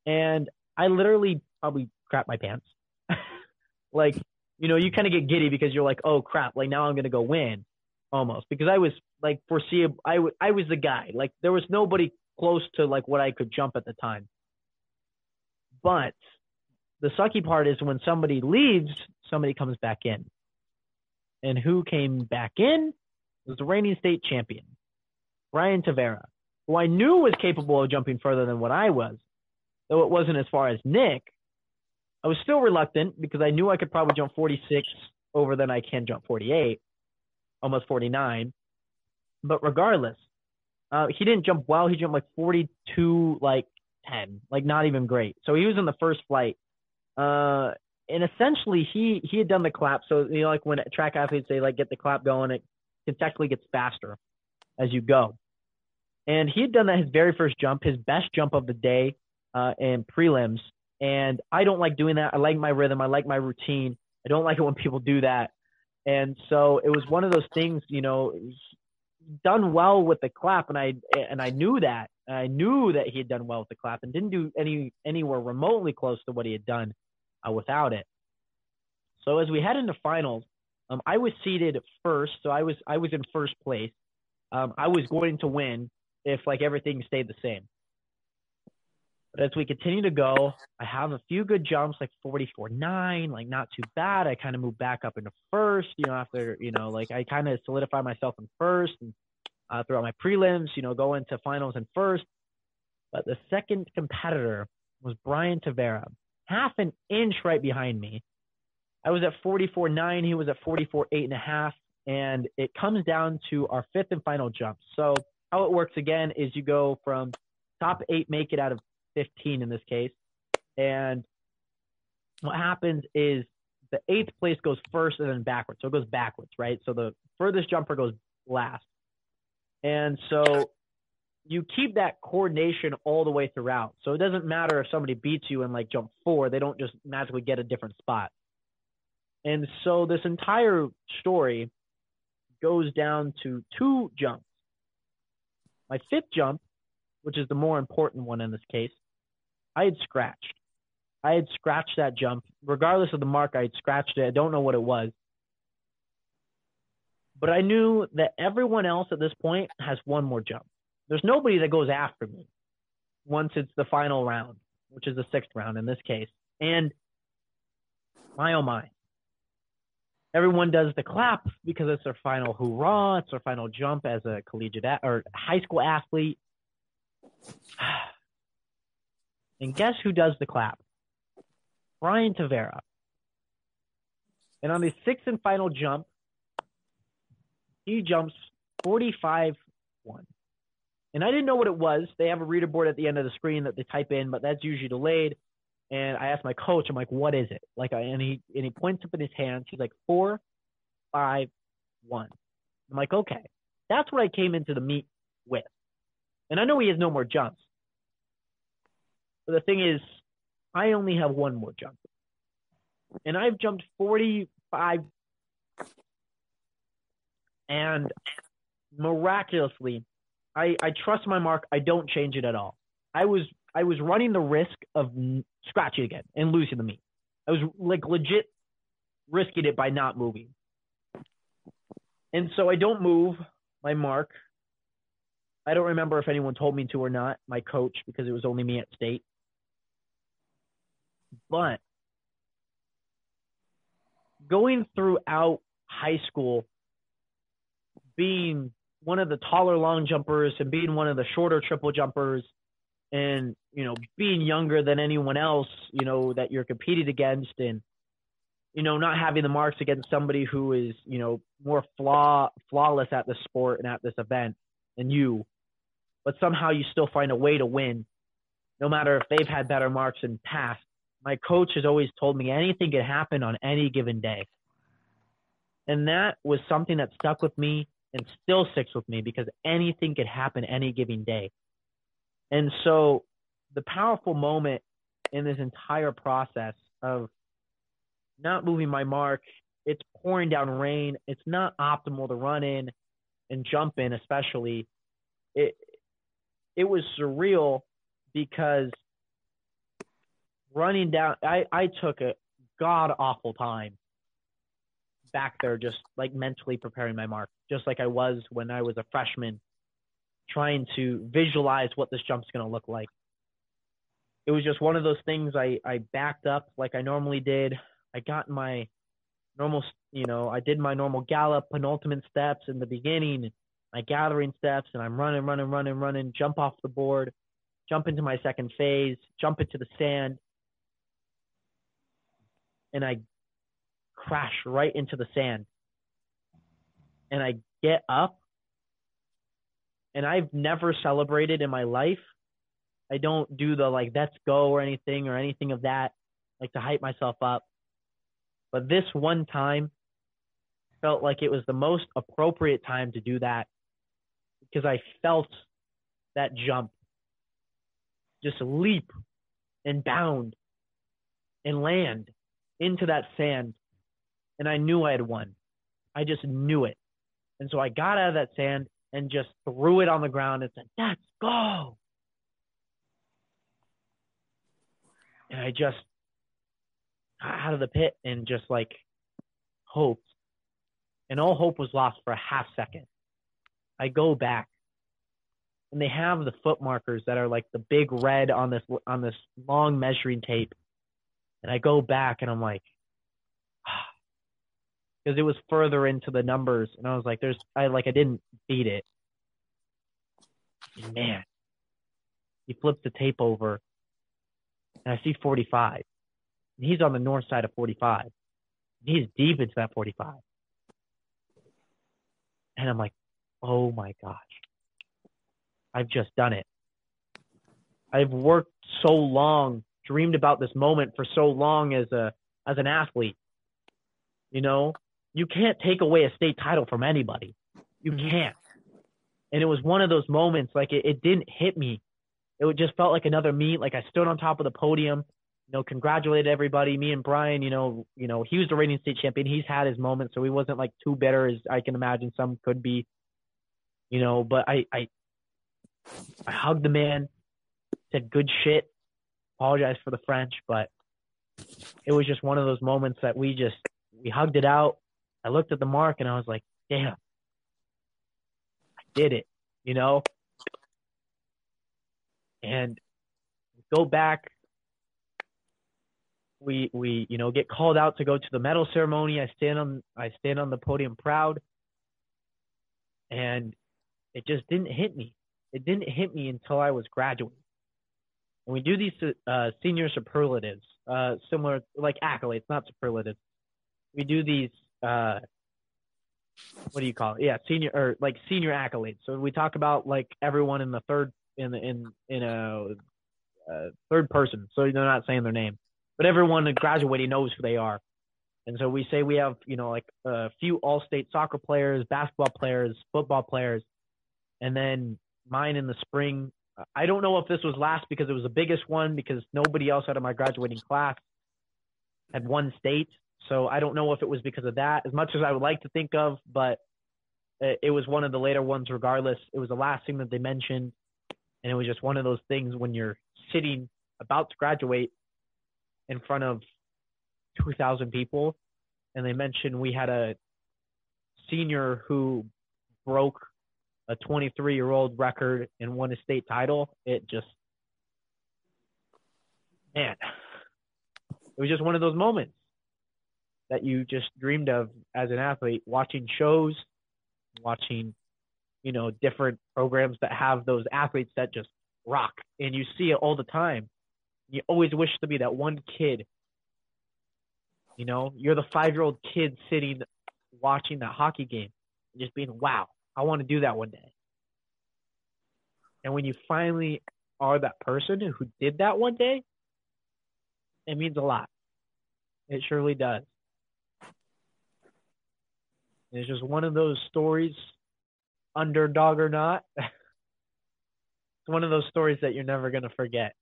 Speaker 1: And I literally probably crap my pants. like, you know, you kind of get giddy because you're like, oh crap, like now I'm gonna go win, almost because I was like foreseeable. I, w- I was the guy. Like there was nobody close to like what I could jump at the time. But the sucky part is when somebody leaves, somebody comes back in. And who came back in was the reigning state champion, Brian Tavera, who I knew was capable of jumping further than what I was though it wasn't as far as Nick, I was still reluctant because I knew I could probably jump 46 over than I can jump 48, almost 49. But regardless, uh, he didn't jump well. He jumped like 42, like 10, like not even great. So he was in the first flight. Uh, and essentially he he had done the clap. So you know, like when track athletes say like get the clap going, it consecutively gets faster as you go. And he had done that his very first jump, his best jump of the day uh, and prelims. And I don't like doing that. I like my rhythm. I like my routine. I don't like it when people do that. And so it was one of those things, you know, done well with the clap, and I and I knew that. I knew that he had done well with the clap, and didn't do any anywhere remotely close to what he had done uh, without it. So as we head into finals, um, I was seated first, so I was I was in first place. Um, I was going to win if like everything stayed the same. But as we continue to go, I have a few good jumps, like 44 9, like not too bad. I kind of move back up into first, you know, after, you know, like I kind of solidify myself in first and uh, throughout my prelims, you know, go into finals in first. But the second competitor was Brian Tavera, half an inch right behind me. I was at 44 9, he was at 44 8.5. And it comes down to our fifth and final jump. So, how it works again is you go from top eight make it out of 15 in this case. And what happens is the eighth place goes first and then backwards. So it goes backwards, right? So the furthest jumper goes last. And so you keep that coordination all the way throughout. So it doesn't matter if somebody beats you in like jump four, they don't just magically get a different spot. And so this entire story goes down to two jumps. My fifth jump, which is the more important one in this case, I had scratched. I had scratched that jump. Regardless of the mark, I had scratched it. I don't know what it was. But I knew that everyone else at this point has one more jump. There's nobody that goes after me once it's the final round, which is the sixth round in this case. And my oh my. Everyone does the clap because it's their final hoorah, it's their final jump as a collegiate a- or high school athlete. And guess who does the clap? Brian Tavera. And on the sixth and final jump, he jumps 45 1. And I didn't know what it was. They have a reader board at the end of the screen that they type in, but that's usually delayed. And I asked my coach, I'm like, what is it? Like, I, and he and he points up in his hands. He's like, four, five, one. I'm like, okay, that's what I came into the meet with. And I know he has no more jumps. But the thing is, I only have one more jump. And I've jumped 45 and miraculously, I, I trust my mark. I don't change it at all. I was I was running the risk of scratching again and losing the meet. I was like legit risking it by not moving. And so I don't move my mark. I don't remember if anyone told me to or not, my coach, because it was only me at state. But going throughout high school, being one of the taller long jumpers and being one of the shorter triple jumpers and you know being younger than anyone else you know that you're competing against and you know not having the marks against somebody who is you know more flaw flawless at the sport and at this event than you. But somehow you still find a way to win no matter if they've had better marks in past. My coach has always told me anything can happen on any given day. And that was something that stuck with me and still sticks with me because anything could happen any given day. And so the powerful moment in this entire process of not moving my mark, it's pouring down rain, it's not optimal to run in and jump in, especially. It it was surreal because running down I, I took a god awful time back there just like mentally preparing my mark, just like I was when I was a freshman, trying to visualize what this jump's going to look like. It was just one of those things I, I backed up like I normally did. I got my normal, you know, I did my normal gallop penultimate steps in the beginning, my gathering steps, and I'm running, running, running, running, jump off the board, jump into my second phase, jump into the sand. And I crash right into the sand. And I get up, and I've never celebrated in my life. I don't do the like, let's go or anything or anything of that, like to hype myself up. But this one time felt like it was the most appropriate time to do that because I felt that jump just leap and bound and land into that sand and I knew I had won. I just knew it. And so I got out of that sand and just threw it on the ground and said, Let's go. And I just got out of the pit and just like hoped. And all hope was lost for a half second. I go back and they have the foot markers that are like the big red on this on this long measuring tape. And I go back and I'm like, because it was further into the numbers, and I was like, "There's, I like, I didn't beat it." Man, he flips the tape over, and I see 45. And he's on the north side of 45. He's deep into that 45, and I'm like, "Oh my gosh, I've just done it." I've worked so long, dreamed about this moment for so long as a as an athlete. You know, you can't take away a state title from anybody. You mm-hmm. can't. And it was one of those moments like it, it didn't hit me. It just felt like another meet. Like I stood on top of the podium, you know, congratulated everybody. Me and Brian, you know, you know, he was the reigning state champion. He's had his moments, so he wasn't like too bitter as I can imagine some could be. You know, but I I I hugged the man, said good shit, apologized for the French, but it was just one of those moments that we just we hugged it out. I looked at the mark and I was like, damn, I did it, you know? And go back. We we you know get called out to go to the medal ceremony. I stand on I stand on the podium proud, and it just didn't hit me. It didn't hit me until I was graduating. And we do these uh, senior superlatives, uh, similar like accolades, not superlatives. We do these. Uh, what do you call it? Yeah, senior or like senior accolades. So we talk about like everyone in the third in the in in a, a third person. So they're not saying their name, but everyone graduating knows who they are. And so we say we have you know like a few all-state soccer players, basketball players, football players, and then mine in the spring. I don't know if this was last because it was the biggest one because nobody else out of my graduating class had one state. So I don't know if it was because of that, as much as I would like to think of, but it was one of the later ones regardless. It was the last thing that they mentioned. And it was just one of those things when you're sitting about to graduate in front of 2,000 people. And they mentioned we had a senior who broke a 23 year old record and won a state title. It just, man, it was just one of those moments that you just dreamed of as an athlete, watching shows, watching, you know, different programs that have those athletes that just rock. And you see it all the time. You always wish to be that one kid. You know, you're the five year old kid sitting watching that hockey game and just being, wow, I want to do that one day. And when you finally are that person who did that one day, it means a lot. It surely does. It's just one of those stories, underdog or not. it's one of those stories that you're never going to forget.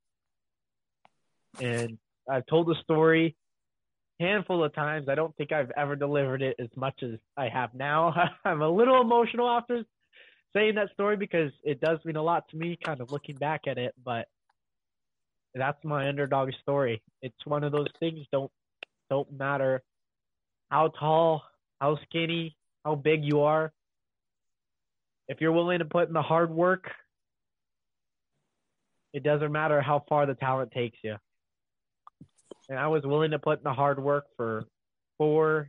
Speaker 1: And I've told the story handful of times. I don't think I've ever delivered it as much as I have now. I'm a little emotional after saying that story because it does mean a lot to me, kind of looking back at it. But that's my underdog story. It's one of those things. Don't don't matter how tall, how skinny, how big you are, if you're willing to put in the hard work, it doesn't matter how far the talent takes you. And I was willing to put in the hard work for four,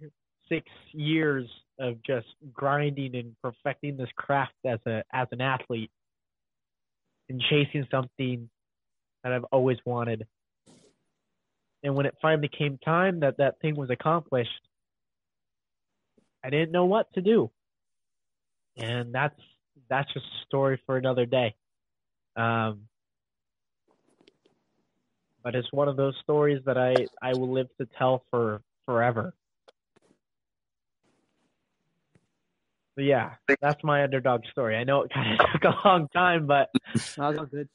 Speaker 1: six years of just grinding and perfecting this craft as a as an athlete and chasing something that I've always wanted. And when it finally came time that that thing was accomplished, I didn't know what to do. And that's that's just a story for another day. Um, but it's one of those stories that I, I will live to tell for forever. But yeah, that's my underdog story. I know it kind of took a long time, but
Speaker 3: that was all good.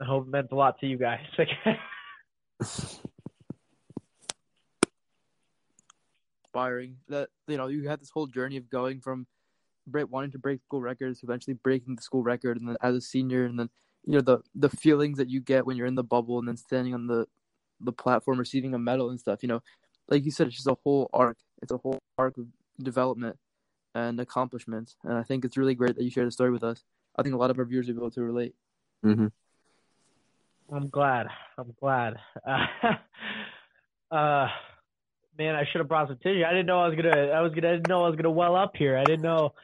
Speaker 1: I hope it meant a lot to you guys.
Speaker 3: inspiring that you know you had this whole journey of going from break, wanting to break school records, eventually breaking the school record, and then as a senior, and then you know the the feelings that you get when you're in the bubble and then standing on the the platform receiving a medal and stuff. You know, like you said, it's just a whole arc. It's a whole arc of development and accomplishments, and I think it's really great that you shared the story with us. I think a lot of our viewers will be able to relate.
Speaker 2: Mm-hmm.
Speaker 1: I'm glad. I'm glad. Uh, uh, man, I should have brought some tissue. I didn't know I was gonna. I was gonna. I didn't know I was gonna well up here. I didn't know.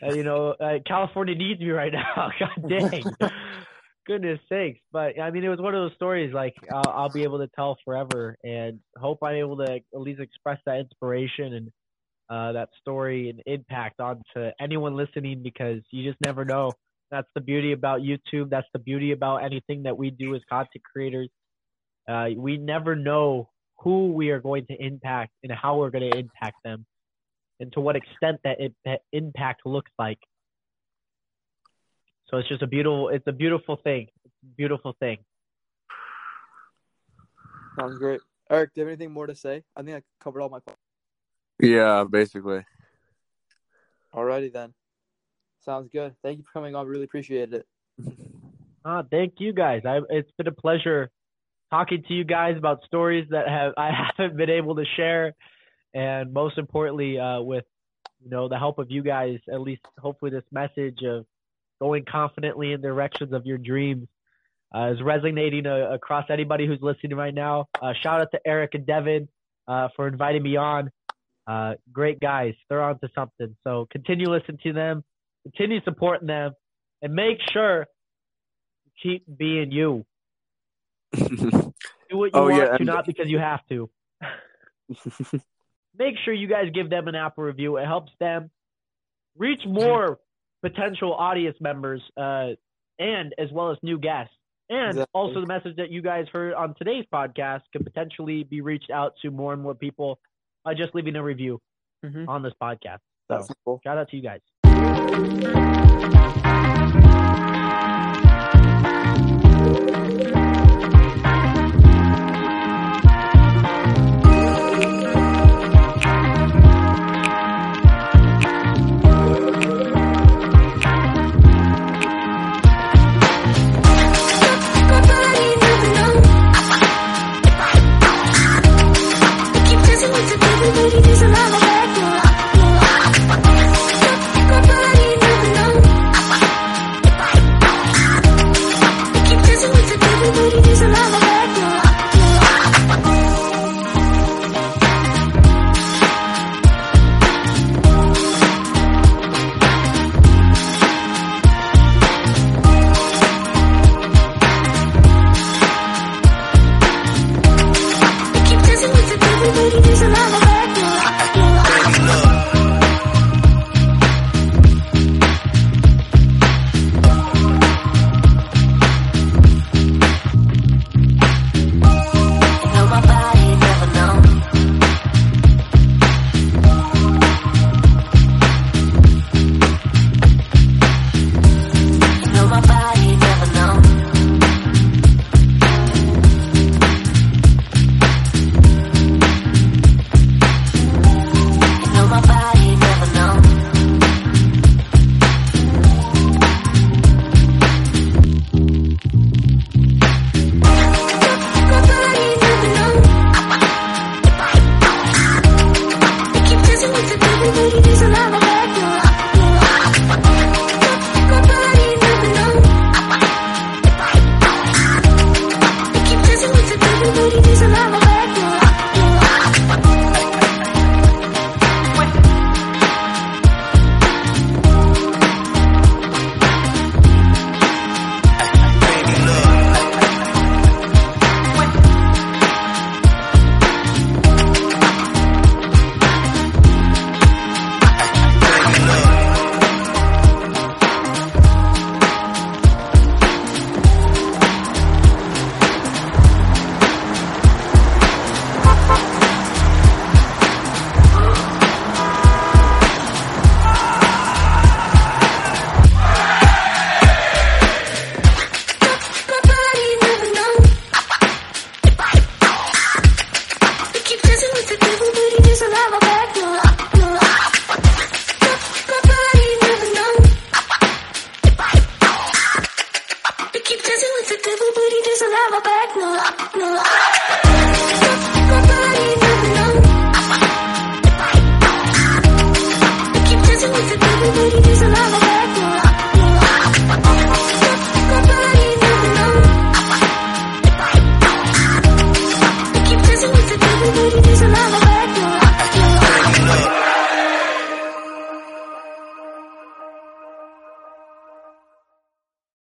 Speaker 1: Uh, you know, uh, California needs me right now. God dang. Goodness sakes. But I mean, it was one of those stories like I'll, I'll be able to tell forever, and hope I'm able to at least express that inspiration and uh, that story and impact onto anyone listening because you just never know. That's the beauty about YouTube. That's the beauty about anything that we do as content creators. Uh, we never know who we are going to impact and how we're going to impact them and to what extent that, it, that impact looks like. So it's just a beautiful, it's a beautiful thing. It's a beautiful thing.
Speaker 3: Sounds great. Eric, do you have anything more to say? I think I covered all my questions.
Speaker 2: Yeah, basically.
Speaker 3: Alrighty then. Sounds good. Thank you for coming on. Really appreciate it.
Speaker 1: Ah, thank you guys. I, it's been a pleasure talking to you guys about stories that have I haven't been able to share, and most importantly, uh, with you know the help of you guys, at least hopefully this message of going confidently in the directions of your dreams uh, is resonating uh, across anybody who's listening right now. Uh, shout out to Eric and Devin uh, for inviting me on. Uh, great guys. They're on to something. So continue listening to them, continue supporting them, and make sure you keep being you. Do what you
Speaker 2: Oh,
Speaker 1: want
Speaker 2: yeah,
Speaker 1: to, not because you have to. Make sure you guys give them an Apple review. It helps them reach more potential audience members, uh, and as well as new guests. And
Speaker 3: Exactly.
Speaker 1: also the message that you guys heard on today's podcast could potentially be reached out to more and more people by just leaving a review
Speaker 3: Mhm.
Speaker 1: on this podcast.
Speaker 2: That's
Speaker 1: So
Speaker 2: cool.
Speaker 1: shout out to you guys.